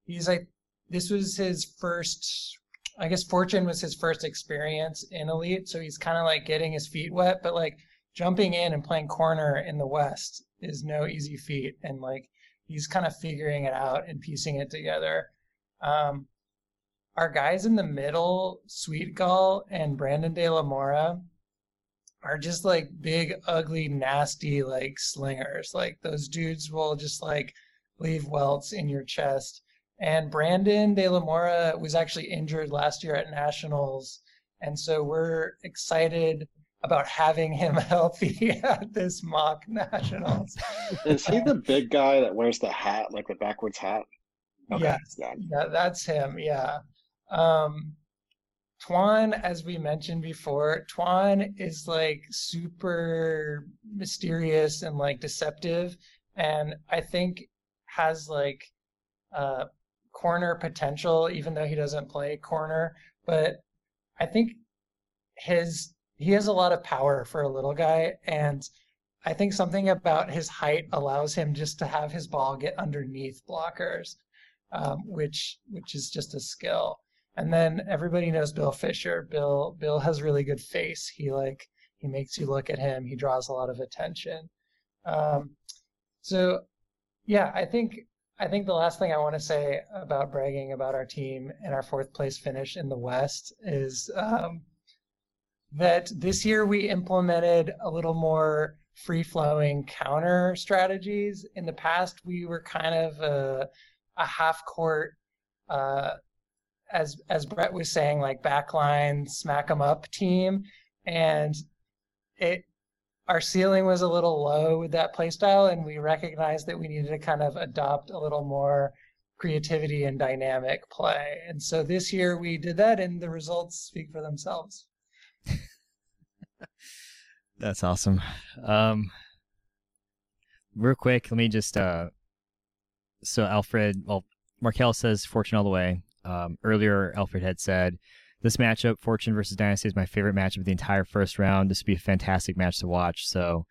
he's like this was his first I guess Fortune was his first experience in Elite, so he's kind of like getting his feet wet, but like jumping in and playing corner in the West is no easy feat and like he's kind of figuring it out and piecing it together. Um, our guys in the middle, Sweetgall and Brandon De La Mora, are just like big, ugly, nasty like slingers. Like those dudes will just like leave welts in your chest. And Brandon De La Mora was actually injured last year at Nationals. And so we're excited about having him healthy at this mock Nationals. Is he the big guy that wears the hat, like the backwards hat? Yeah, yeah, that's him. Yeah. Um, Twan, as we mentioned before, Twan is like super mysterious and like deceptive, and I think has like uh, corner potential, even though he doesn't play corner. But I think his he has a lot of power for a little guy, and I think something about his height allows him just to have his ball get underneath blockers, um, which which is just a skill. And then everybody knows Bill Fisher. Bill Bill has really good face. He like he makes you look at him. He draws a lot of attention. Um, so yeah, I think I think the last thing I want to say about bragging about our team and our fourth place finish in the West is um, that this year we implemented a little more free flowing counter strategies. In the past, we were kind of a, a half court uh, as as Brett was saying, like backline smack 'em up team, and it our ceiling was a little low with that play style, and we recognized that we needed to kind of adopt a little more creativity and dynamic play. And so this year we did that, and the results speak for themselves. That's awesome. Um, real quick, let me just uh, so Alfred, well, Markel says fortune all the way. Um, earlier, Alfred had said, This matchup, Fortune versus Dynasty, is my favorite matchup of the entire first round. This would be a fantastic match to watch. So,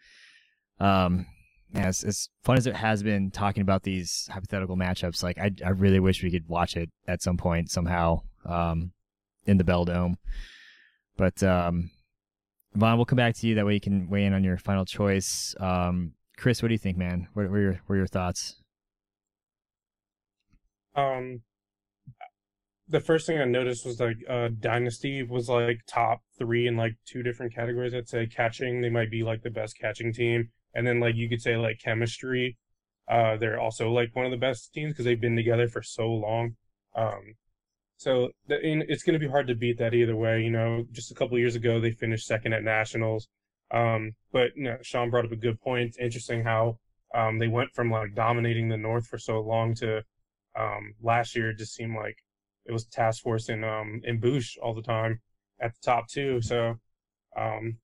um, as, as fun as it has been talking about these hypothetical matchups, like I, I really wish we could watch it at some point somehow um, in the Bell Dome. But um, Von, we'll come back to you. That way you can weigh in on your final choice. Um, Kris, what do you think, man? What, what, your what your thoughts? Um, the first thing I noticed was like uh Dynasty was like top three in like two different categories. I'd say catching, they might be like the best catching team. And then like you could say like chemistry, uh they're also like one of the best teams because they've been together for so long. Um so the, it's going to be hard to beat that either way. You know, just a couple years ago they finished second at nationals. Um, but you know, Shawn brought up a good point. It's interesting how um, they went from like dominating the North for so long to um, last year just seemed like it was Task Force and um and Boosh all the time at the top too. So um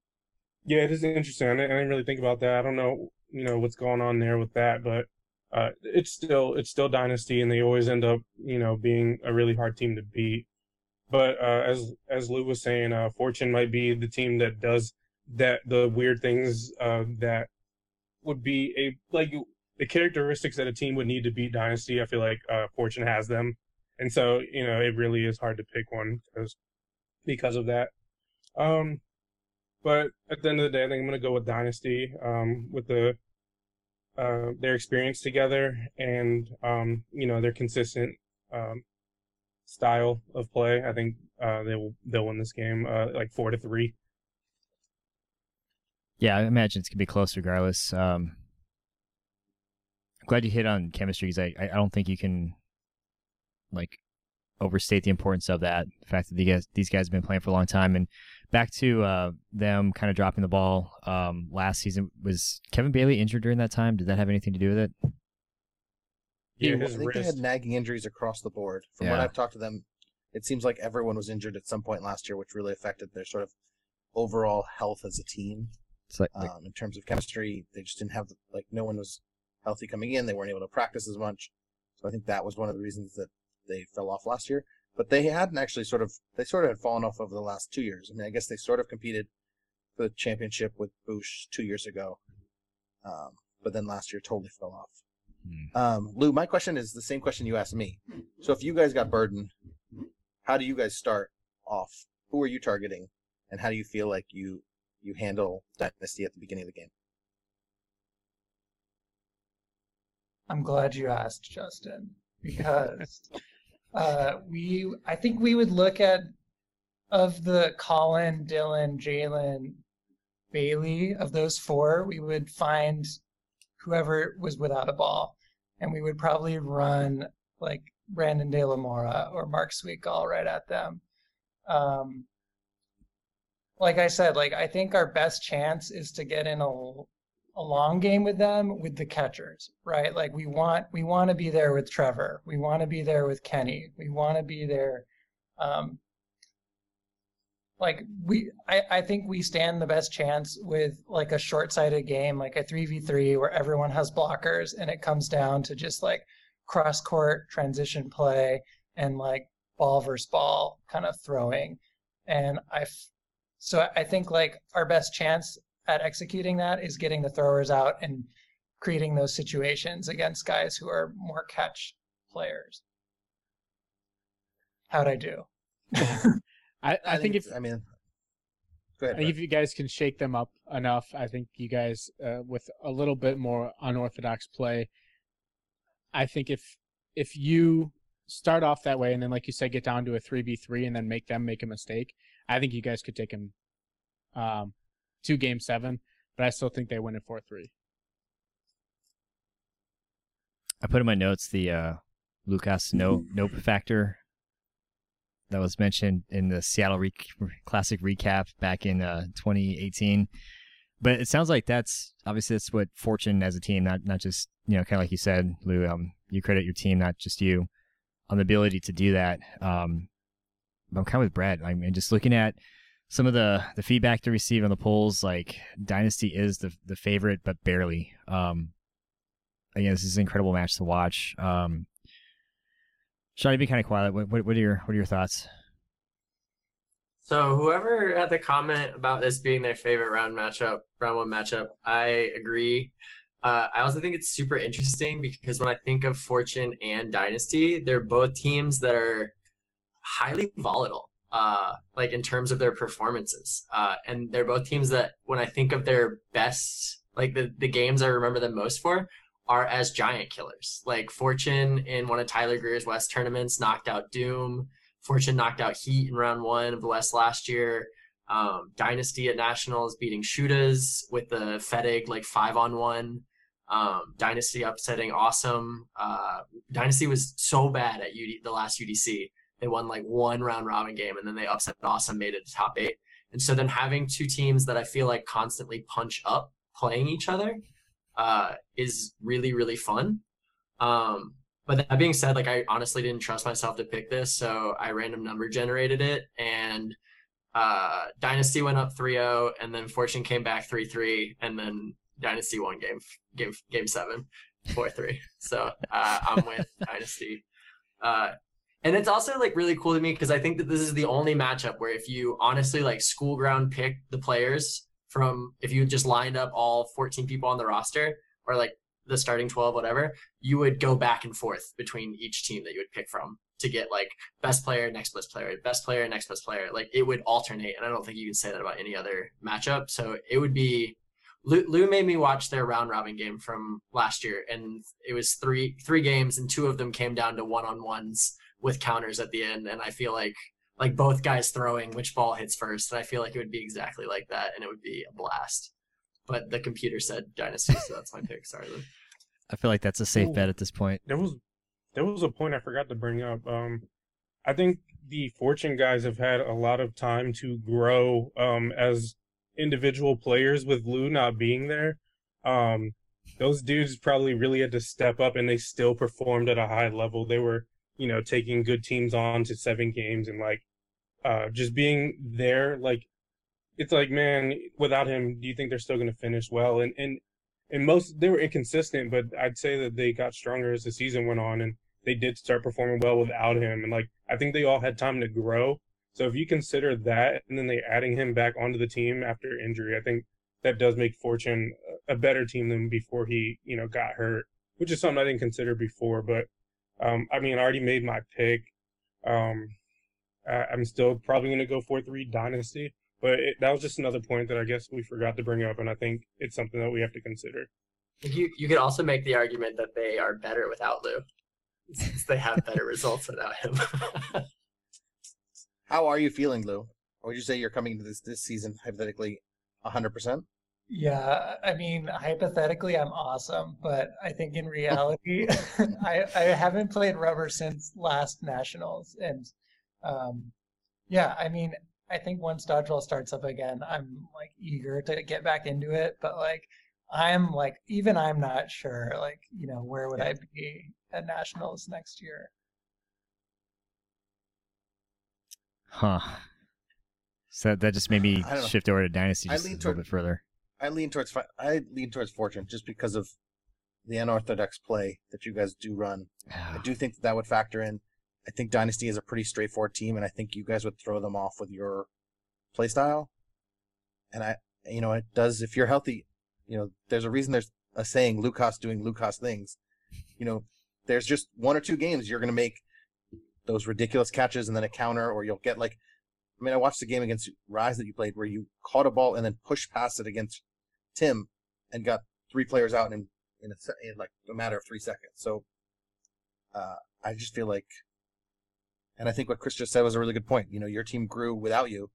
yeah, it is interesting. I didn't, really think about that. I don't know, you know, what's going on there with that, but uh, it's still it's still dynasty, and they always end up, you know, being a really hard team to beat. But uh, as as Lou was saying, uh, Fortune might be the team that does that the weird things uh, that would be a like the characteristics that a team would need to beat dynasty. I feel like uh, Fortune has them. And so, you know, it really is hard to pick one because because of that. Um, but at the end of the day, I think I'm going to go with Dynasty um, with the uh, their experience together and um, you know their consistent um, style of play. I think uh, they will they'll win this game uh, like four to three. Yeah, I imagine it's gonna be close regardless. Um, I'm glad you hit on chemistry because I I don't think you can like overstate the importance of that. The fact that the guys, these guys have been playing for a long time, and back to uh, them kind of dropping the ball um, last season. Was Kevin Bailey injured during that time? Did that have anything to do with it? Yeah, I his think they had nagging injuries across the board. From what I've talked to them, it seems like everyone was injured at some point last year, which really affected their sort of overall health as a team. It's like, like Um, in terms of chemistry, they just didn't have the, like no one was healthy coming in. They weren't able to practice as much, so I think that was one of the reasons that they fell off last year. But they hadn't actually sort of they sort of had fallen off over the last two years. I mean, I guess they sort of competed for the championship with Bush two years ago, um, but then last year totally fell off. Hmm. Um, Lou, my question is the same question you asked me. So if you guys got burdened, how do you guys start off? Who are you targeting, and how do you feel like you you handle dynasty at the beginning of the game? I'm glad you asked, Justin, because uh, we I think we would look at of the Colin, Dylan, Jalen, Bailey of those four, we would find whoever was without a ball, and we would probably run like Brandon De La Mora or Mark Sweetgall right at them. Um, like I said, like I think our best chance is to get in a a long game with them with the catchers, right? Like we want we want to be there with Trevor. We want to be there with Kenny. We want to be there. Um, like we, I, I think we stand the best chance with like a short-sighted game, like a three v three, where everyone has blockers, and it comes down to just like cross-court transition play and like ball versus ball kind of throwing. And I, so I think like our best chance at executing that is getting the throwers out and creating those situations against guys who are more catch players. How'd I do? I, I, think if I mean, go I think if you guys can shake them up enough, I think you guys uh, with a little bit more unorthodox play. I think if if you start off that way and then, like you said, get down to a three v three and then make them make a mistake, I think you guys could take them um, to game seven. But I still think they win it four three. I put in my notes the uh, Lucas no nope factor that was mentioned in the Seattle re- Classic recap back in uh, 2018. But it sounds like that's obviously that's what Fortune as a team, not not just you know kind of like you said, Lou. Um, you credit your team, not just you, on the ability to do that. Um, I'm kind of with Brad. I mean, just looking at some of the the feedback to receive on the polls, like Dynasty is the the favorite, but barely. Um, again, this is an incredible match to watch. Um, Shawn, you've kind of quiet. What, what, what are your what are your thoughts? So whoever had the comment about this being their favorite round matchup, round one matchup, I agree. Uh, I also think it's super interesting because when I think of Fortune and Dynasty, they're both teams that are highly volatile, uh, like in terms of their performances. Uh, and they're both teams that when I think of their best, like the, the games I remember them most for, are as giant killers. Like Fortune in one of Tyler Greer's West tournaments knocked out Doom. Fortune knocked out Heat in round one of the West last year. Um, Dynasty at Nationals beating Shooters with the Fedig like five on one. Um, Dynasty upsetting Awesome. Uh, Dynasty was so bad at UD, the last UDC. They won like one round robin game and then they upset Awesome, made it to top eight. And so then having two teams that I feel like constantly punch up playing each other uh, is really, really fun. Um, but that being said, like I honestly didn't trust myself to pick this, so I random number generated it, and uh, Dynasty went up 3-0, and then Fortune came back 3-3, and then Dynasty won game game game seven, 4-3. So uh, I'm with Dynasty. Uh, and it's also like really cool to me because I think that this is the only matchup where if you honestly like school ground pick the players from if you just lined up all 14 people on the roster or like the starting 12 whatever you would go back and forth between each team that you would pick from to get like best player next best player best player next best player. Like it would alternate and i don't think you can say that about any other matchup. So it would be lou, lou made me watch their round robin game from last year and it was three three games and two of them came down to one-on-ones with counters at the end, and I feel like like both guys throwing which ball hits first, and I feel like it would be exactly like that, and it would be a blast. But the computer said Dynasty, so that's my pick. Sorry, Lou. I feel like that's a safe Ooh. bet at this point. There was there was a point I forgot to bring up. Um, I think the Fortune guys have had a lot of time to grow um, as individual players with Lou not being there. Um, those dudes probably really had to step up, and they still performed at a high level. They were, you know, taking good teams on to seven games, and like, uh, just being there. Like, it's like, man, without him, do you think they're still going to finish well? And and and most they were inconsistent, but I'd say that they got stronger as the season went on, and they did start performing well without him. And like I think they all had time to grow. So if you consider that, and then they adding him back onto the team after injury, I think that does make Fortune a a better team than before he you know got hurt, which is something I didn't consider before. But um, I mean, I already made my pick. Um, I- I'm still probably going to go four three dynasty. But it, that was just another point that I guess we forgot to bring up, and I think it's something that we have to consider. You you could also make the argument that they are better without Lou, since they have better results without him. How are you feeling, Lou? Or would you say you're coming into this this season hypothetically 100%? Yeah, I mean, hypothetically, I'm awesome, but I think in reality, I I haven't played rubber since last nationals, and um, yeah, I mean, I think once dodgeball starts up again, I'm like eager to get back into it, but like I'm like even I'm not sure, like you know, where would I be at nationals next year? Huh. So that just made me I don't know. shift over to Dynasty I just a little toward- bit further. I lean towards fi- I lean towards Fortune just because of the unorthodox play that you guys do run. I do think that, that would factor in. I think Dynasty is a pretty straightforward team, and I think you guys would throw them off with your play style. And I, you know, it does. If you're healthy, you know, there's a reason there's a saying Lucas doing Lucas things. You know, there's just one or two games you're going to make those ridiculous catches and then a counter, or you'll get like. I mean, I watched the game against Rise that you played where you caught a ball and then pushed past it against Tim and got three players out in in, a, in like a matter of three seconds. So uh, I just feel like, and I think what Kris just said was a really good point. You know, your team grew without you,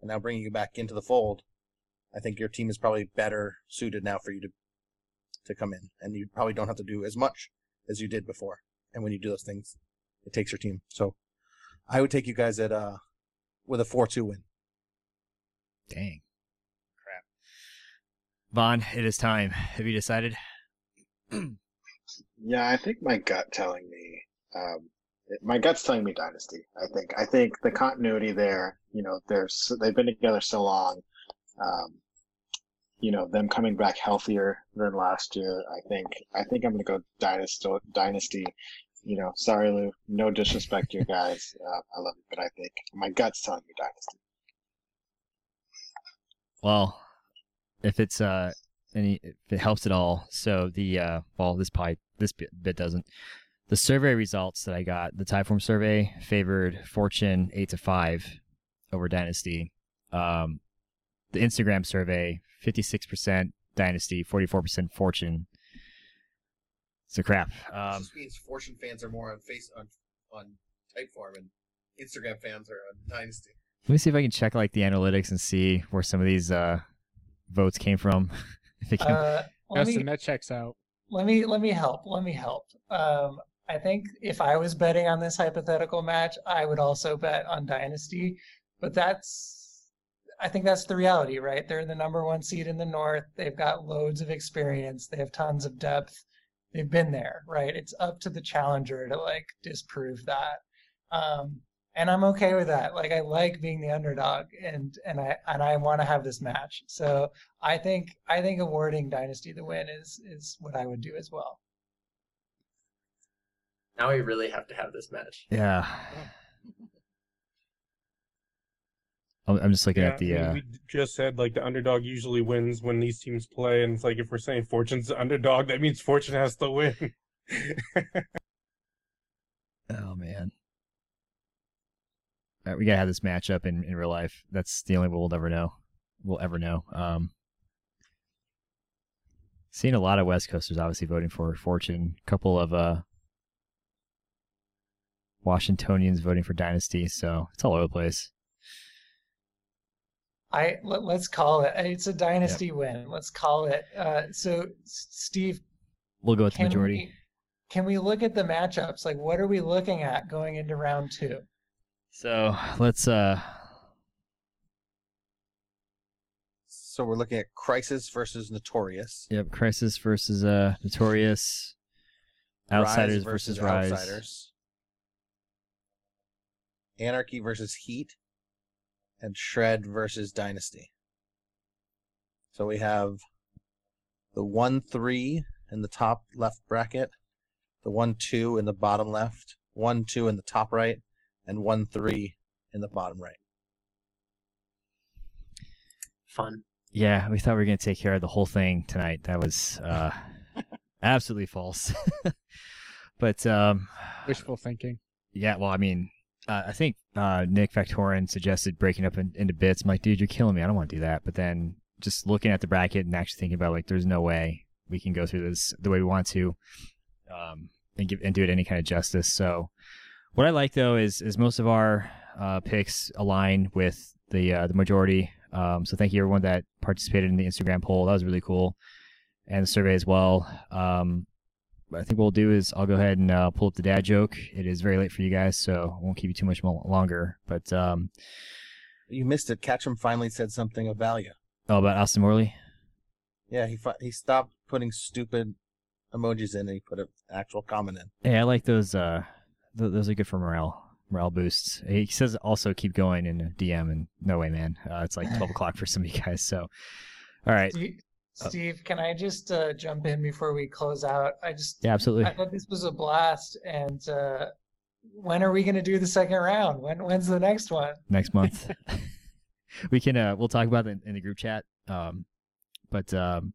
and now bringing you back into the fold, I think your team is probably better suited now for you to to come in, and you probably don't have to do as much as you did before. And when you do those things, it takes your team. So I would take you guys at uh with a four two win. Dang. Von, it is time. Have you decided? Yeah, I think my gut telling me, um, it- my gut's telling me Dynasty. I think, I think the continuity there, you know, there's they've been together so long. Um, you know, them coming back healthier than last year. I think, I think I'm gonna go Dynasty. Dynasty. You know, sorry, Lou. No disrespect to you guys. Uh, I love you, but I think my gut's telling me Dynasty. Well, if it's uh any if it helps at all, so the uh well this probably this bit, bit doesn't. The survey results that I got, the Typeform survey favored Fortune eight to five over Dynasty. Um, the Instagram survey, fifty six percent Dynasty, forty four percent Fortune. So crap. Um, just means Fortune fans are more on face on on Typeform, and Instagram fans are on Dynasty. let me see if I can check like the analytics and see where some of these uh votes came from. if it can, Uh, let me that checks out. let me let me help. Let me help. Um, I think if I was betting on this hypothetical match, I would also bet on Dynasty. But that's, I think that's the reality, right? They're the number one seed in the North. They've got loads of experience. They have tons of depth. They've been there, right? It's up to the challenger to like disprove that. Um, and I'm okay with that. Like I like being the underdog, and and I and I want to have this match. So I think I think awarding Dynasty the win is is what I would do as well. now we really have to have this match. yeah. I'm I'm just looking Yeah, at the. I mean, Uh, we just said like the underdog usually wins when these teams play, and it's like if we're saying Fortune's the underdog, that means Fortune has to win. Oh man. Right, we gotta have this matchup in, in real life. That's the only way we'll ever know. We'll ever know. Um, seeing a lot of West Coasters obviously voting for Fortune. A couple of uh, Washingtonians voting for Dynasty, so it's all over the place. I let, us call it. It's a dynasty win. Let's call it. Uh, so, Steve, We'll go with the majority. we can we look at the matchups? Like, what are we looking at going into round two? So let's uh So we're looking at Crisis versus Notorious. yep, Crisis versus uh Notorious. Rise Outsiders versus, Rise. Outsiders. Anarchy versus Heat. And Shred versus Dynasty. So we have the 1 3 in the top left bracket, the 1 2 in the bottom left, 1 2 in the top right, and 1 3 in the bottom right. Fun. Yeah, we thought we were gonna take care of the whole thing tonight. That was uh absolutely false. but um Wishful thinking. yeah, well I mean uh, I think uh, Nick Factorin suggested breaking up in, into bits. I'm like, dude, you're killing me. I don't want to do that. But then just looking at the bracket and actually thinking about like, there's no way we can go through this the way we want to, um, and give and do it any kind of justice. So, what I like though is is most of our uh, picks align with the uh, the majority. Um, so thank you everyone that participated in the Instagram poll. That was really cool, and the survey as well. Um, I think what we'll do is I'll go ahead and uh, pull up the dad joke. It is very late for you guys, so I won't keep you too much mo- longer. But um, You missed it. Catchem finally said something of value. oh, about Austin Morley. Yeah, he fi- he stopped putting stupid emojis in and he put an actual comment in. Hey, I like those. Uh, those are good for morale, morale boosts. He says also keep going in a DM, and no way, man. Uh, it's like twelve o'clock for some of you guys. So, all right, Steve, Uh, Steve can I just uh, jump in before we close out? I just yeah, absolutely. I thought this was a blast, and uh, when are we going to do the second round? When when's the next one? next month. we can uh we'll talk about it in the group chat. Um but um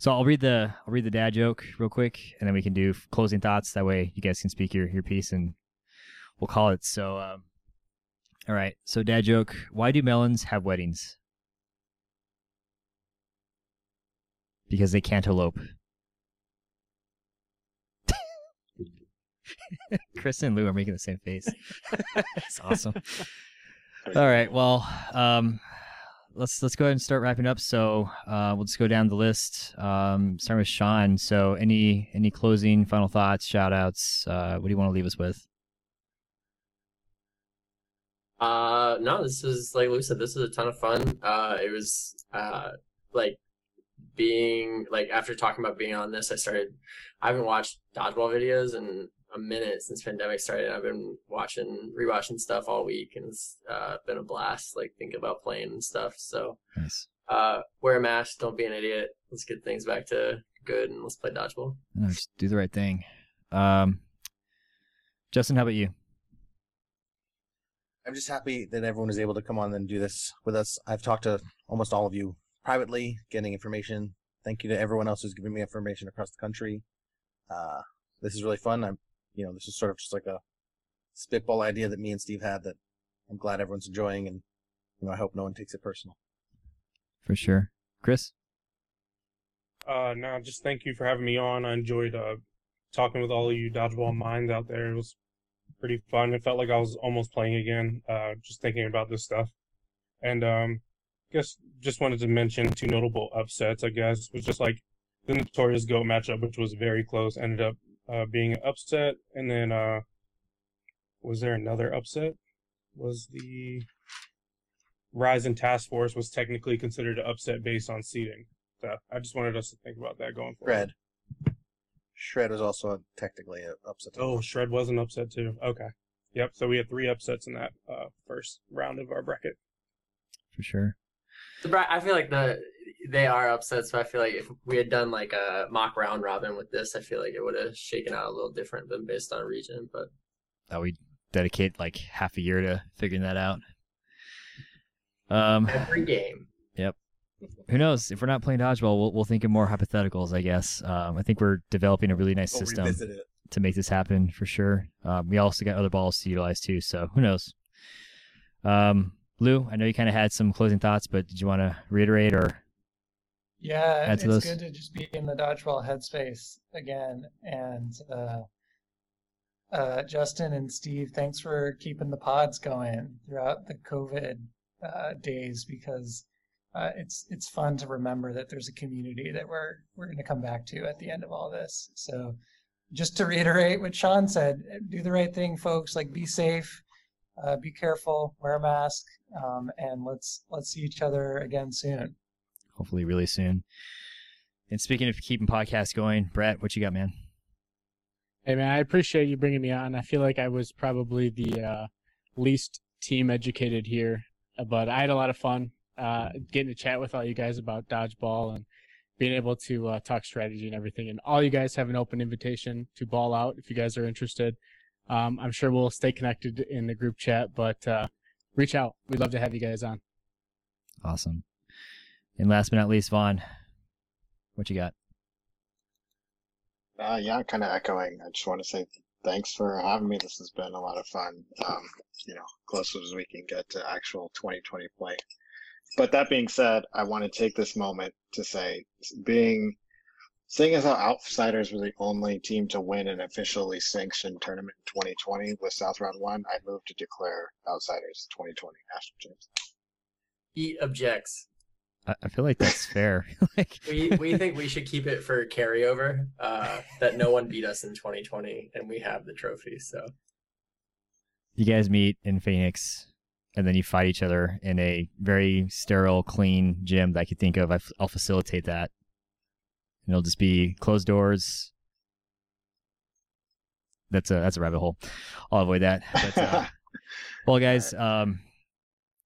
so I'll read the I'll read the dad joke real quick and then we can do closing thoughts that way you guys can speak your your piece and we'll call it. So um all right. So dad joke, why do melons have weddings? Because they can't elope. Kris and Lou are making the same face. It's awesome. All right. Well, um, let's let's go ahead and start wrapping up. So uh, we'll just go down the list. Um, starting with Shawn. So any any closing final thoughts, shout outs? Uh, what do you want to leave us with? Uh, no, this is like Lou said. This is a ton of fun. Uh, it was uh like being like after talking about being on this, I started. I haven't watched dodgeball videos in a minute since pandemic started. I've been watching, rewatching stuff all week, and it's uh, been a blast. Like thinking about playing and stuff. So Nice. uh, wear a mask. Don't be an idiot. Let's get things back to good, and let's play dodgeball. No, just do the right thing. Um, Justin, how about you? I'm just happy that everyone was able to come on and do this with us. I've talked to almost all of you privately, getting information. Thank you to everyone else who's giving me information across the country. Uh, this is really fun. I'm, you know, this is sort of just like a spitball idea that me and Steve had that I'm glad everyone's enjoying, and you know, I hope no one takes it personal. For sure, Kris. Uh, no, just thank you for having me on. I enjoyed uh, talking with all of you dodgeball minds out there. It was pretty fun. It felt like I was almost playing again, uh, just thinking about this stuff. And um, guess just wanted to mention two notable upsets. I guess was just like the notorious goat matchup, which was very close, ended up uh, being upset. And then uh, was there another upset? Was the Rise and Task Force was technically considered an upset based on seeding. So I just wanted us to think about that going forward. Shred. Shred was also technically an upset. Oh, Shred was an upset too. Okay. Yep. So we had three upsets in that uh, first round of our bracket. For sure. The bra- I feel like the they are upset. So I feel like if we had done like a mock round robin with this, I feel like it would have shaken out a little different than based on region. But That we dedicate like half a year to figuring that out. Um, every game, Yep. who knows? If we're not playing dodgeball, we'll, we'll think of more hypotheticals. I guess. Um, I think we're developing a really nice We'll system to make this happen for sure. Um, we also got other balls to utilize too, so who knows? Um, Lou, I know you kind of had some closing thoughts, but did you want to reiterate or? Yeah, it's good to just be in the dodgeball headspace again, and uh, uh, Justin and Steve, thanks for keeping the pods going throughout the COVID uh, days because uh, it's it's fun to remember that there's a community that we're we're going to come back to at the end of all this. So, just to reiterate what Shawn said, do the right thing, folks. Like, be safe, uh, be careful, wear a mask, um, and let's let's see each other again soon. Hopefully, really soon. And speaking of keeping podcasts going, Brett, what you got, man? Hey man, I appreciate you bringing me on. I feel like I was probably the uh, least team educated here, but I had a lot of fun uh, getting to chat with all you guys about dodgeball and being able to uh, talk strategy and everything. And all you guys have an open invitation to ball out if you guys are interested. Um, I'm sure we'll stay connected in the group chat, but uh, reach out. We'd love to have you guys on. Awesome. And last but not least, Von, what you got? Uh, yeah, kind of echoing. I just want to say thanks for having me. This has been a lot of fun. Um, you know, close as we can get to actual 2020 play. But that being said, I want to take this moment to say, being, seeing as how Outsiders were the only team to win an officially sanctioned tournament in 2020 with South Round One, I move to declare Outsiders 2020 national champs. He objects. I, I feel like that's fair. like, We we think we should keep it for carryover. Uh, that no one beat us in 2020, and we have the trophy. So you guys meet in Phoenix, and then you fight each other in a very sterile, clean gym that I could think of. I f- I'll facilitate that. And it'll just be closed doors. That's a that's a rabbit hole. I'll avoid that. But, uh, well, guys, um,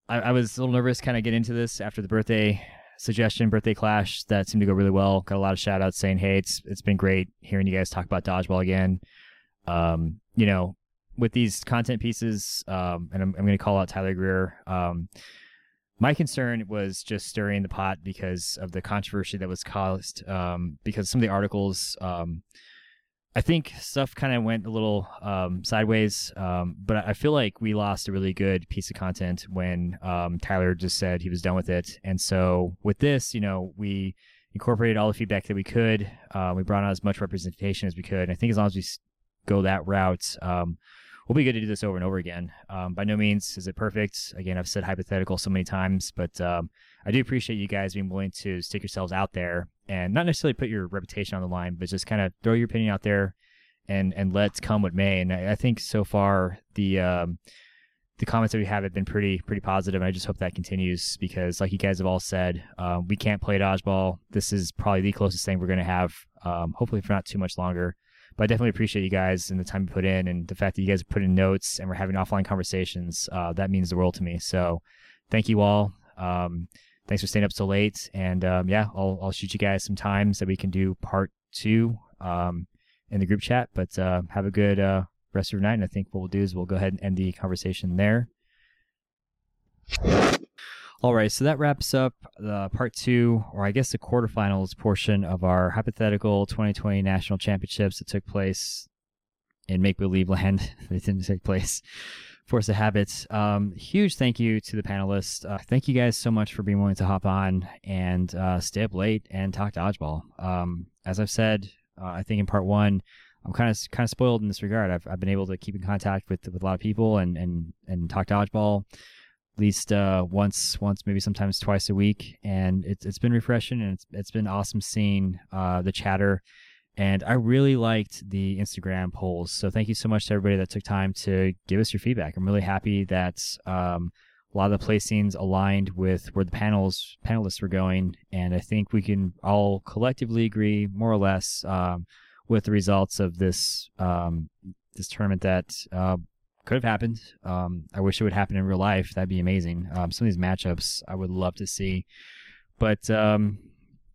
I, I was a little nervous kind of get into this after the birthday suggestion, birthday clash. That seemed to go really well. Got a lot of shout outs saying, "Hey, it's it's been great hearing you guys talk about dodgeball again." Um, you know, with these content pieces, um, and I'm, I'm going to call out Tyler Greer. Um, my concern was just stirring the pot because of the controversy that was caused. Um, because some of the articles, um, I think stuff kind of went a little um, sideways. Um, but I feel like we lost a really good piece of content when um, Tyler just said he was done with it. And so with this, you know, we incorporated all the feedback that we could. Uh, we brought on as much representation as we could. And I think as long as we go that route, um, we'll be good to do this over and over again. Um, by no means is it perfect. Again, I've said hypothetical so many times, but um, I do appreciate you guys being willing to stick yourselves out there and not necessarily put your reputation on the line, but just kind of throw your opinion out there and and let's come what may. And I, I think so far the um, the comments that we have have been pretty pretty positive, and I just hope that continues because, like you guys have all said, um, we can't play dodgeball. This is probably the closest thing we're going to have, um, hopefully for not too much longer. But I definitely appreciate you guys and the time you put in, and the fact that you guys put in notes and we're having offline conversations. Uh, that means the world to me. So, thank you all. Um, thanks for staying up so late, and um, yeah, I'll I'll shoot you guys some times that we can do part two um, in the group chat. But uh, have a good uh, rest of your night, and I think what we'll do is we'll go ahead and end the conversation there. All right, so that wraps up the part two, or I guess the quarterfinals portion of our hypothetical 2020 national championships that took place in make believe land. they didn't take place. Force of Habits. Um, huge thank you to the panelists. Uh, thank you guys so much for being willing to hop on and uh, stay up late and talk dodgeball. Um, as I've said, uh, I think in part one, I'm kind of kind of spoiled in this regard. I've, I've been able to keep in contact with with a lot of people and and and talk to dodgeball at least uh, once, once maybe sometimes twice a week, and it's it's been refreshing and it's it's been awesome seeing uh, the chatter, and I really liked the Instagram polls. So thank you so much to everybody that took time to give us your feedback. I'm really happy that um, a lot of the placings aligned with where the panels panelists were going, and I think we can all collectively agree more or less um, with the results of this um, this tournament that. Uh, could have happened. Um, I wish it would happen in real life. That'd be amazing. Um, some of these matchups I would love to see. But um,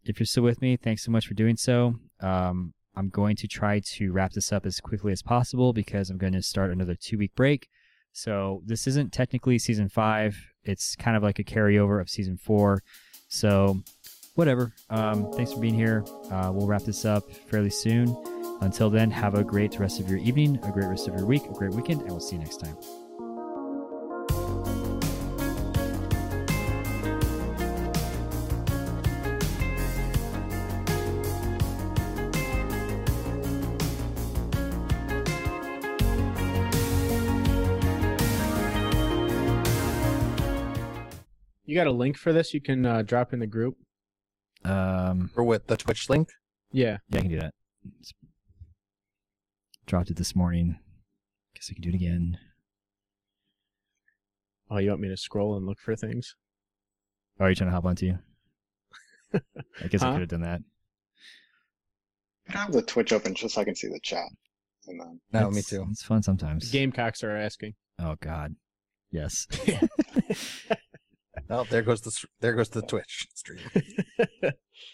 if you're still with me, thanks so much for doing so. Um, I'm going to try to wrap this up as quickly as possible because I'm going to start another two week break. So this isn't technically season five. It's kind of like a carryover of season four. So whatever. Um, thanks for being here. Uh, we'll wrap this up fairly soon. Until then, have a great rest of your evening, a great rest of your week, a great weekend, and we'll see you next time. Got a link for this? You can uh, drop in the group. Um, Or with the Twitch link. Yeah. yeah, I can do that. It's- dropped it this morning. Guess I can do it again. Oh, you want me to scroll and look for things? Oh, are you trying to hop onto you? I guess I could have done that. I have the Twitch open just so I can see the chat. And then No, me It's- too. It's fun sometimes. Gamecocks are asking. Oh God. Yes. Oh, there goes the there goes the Twitch stream.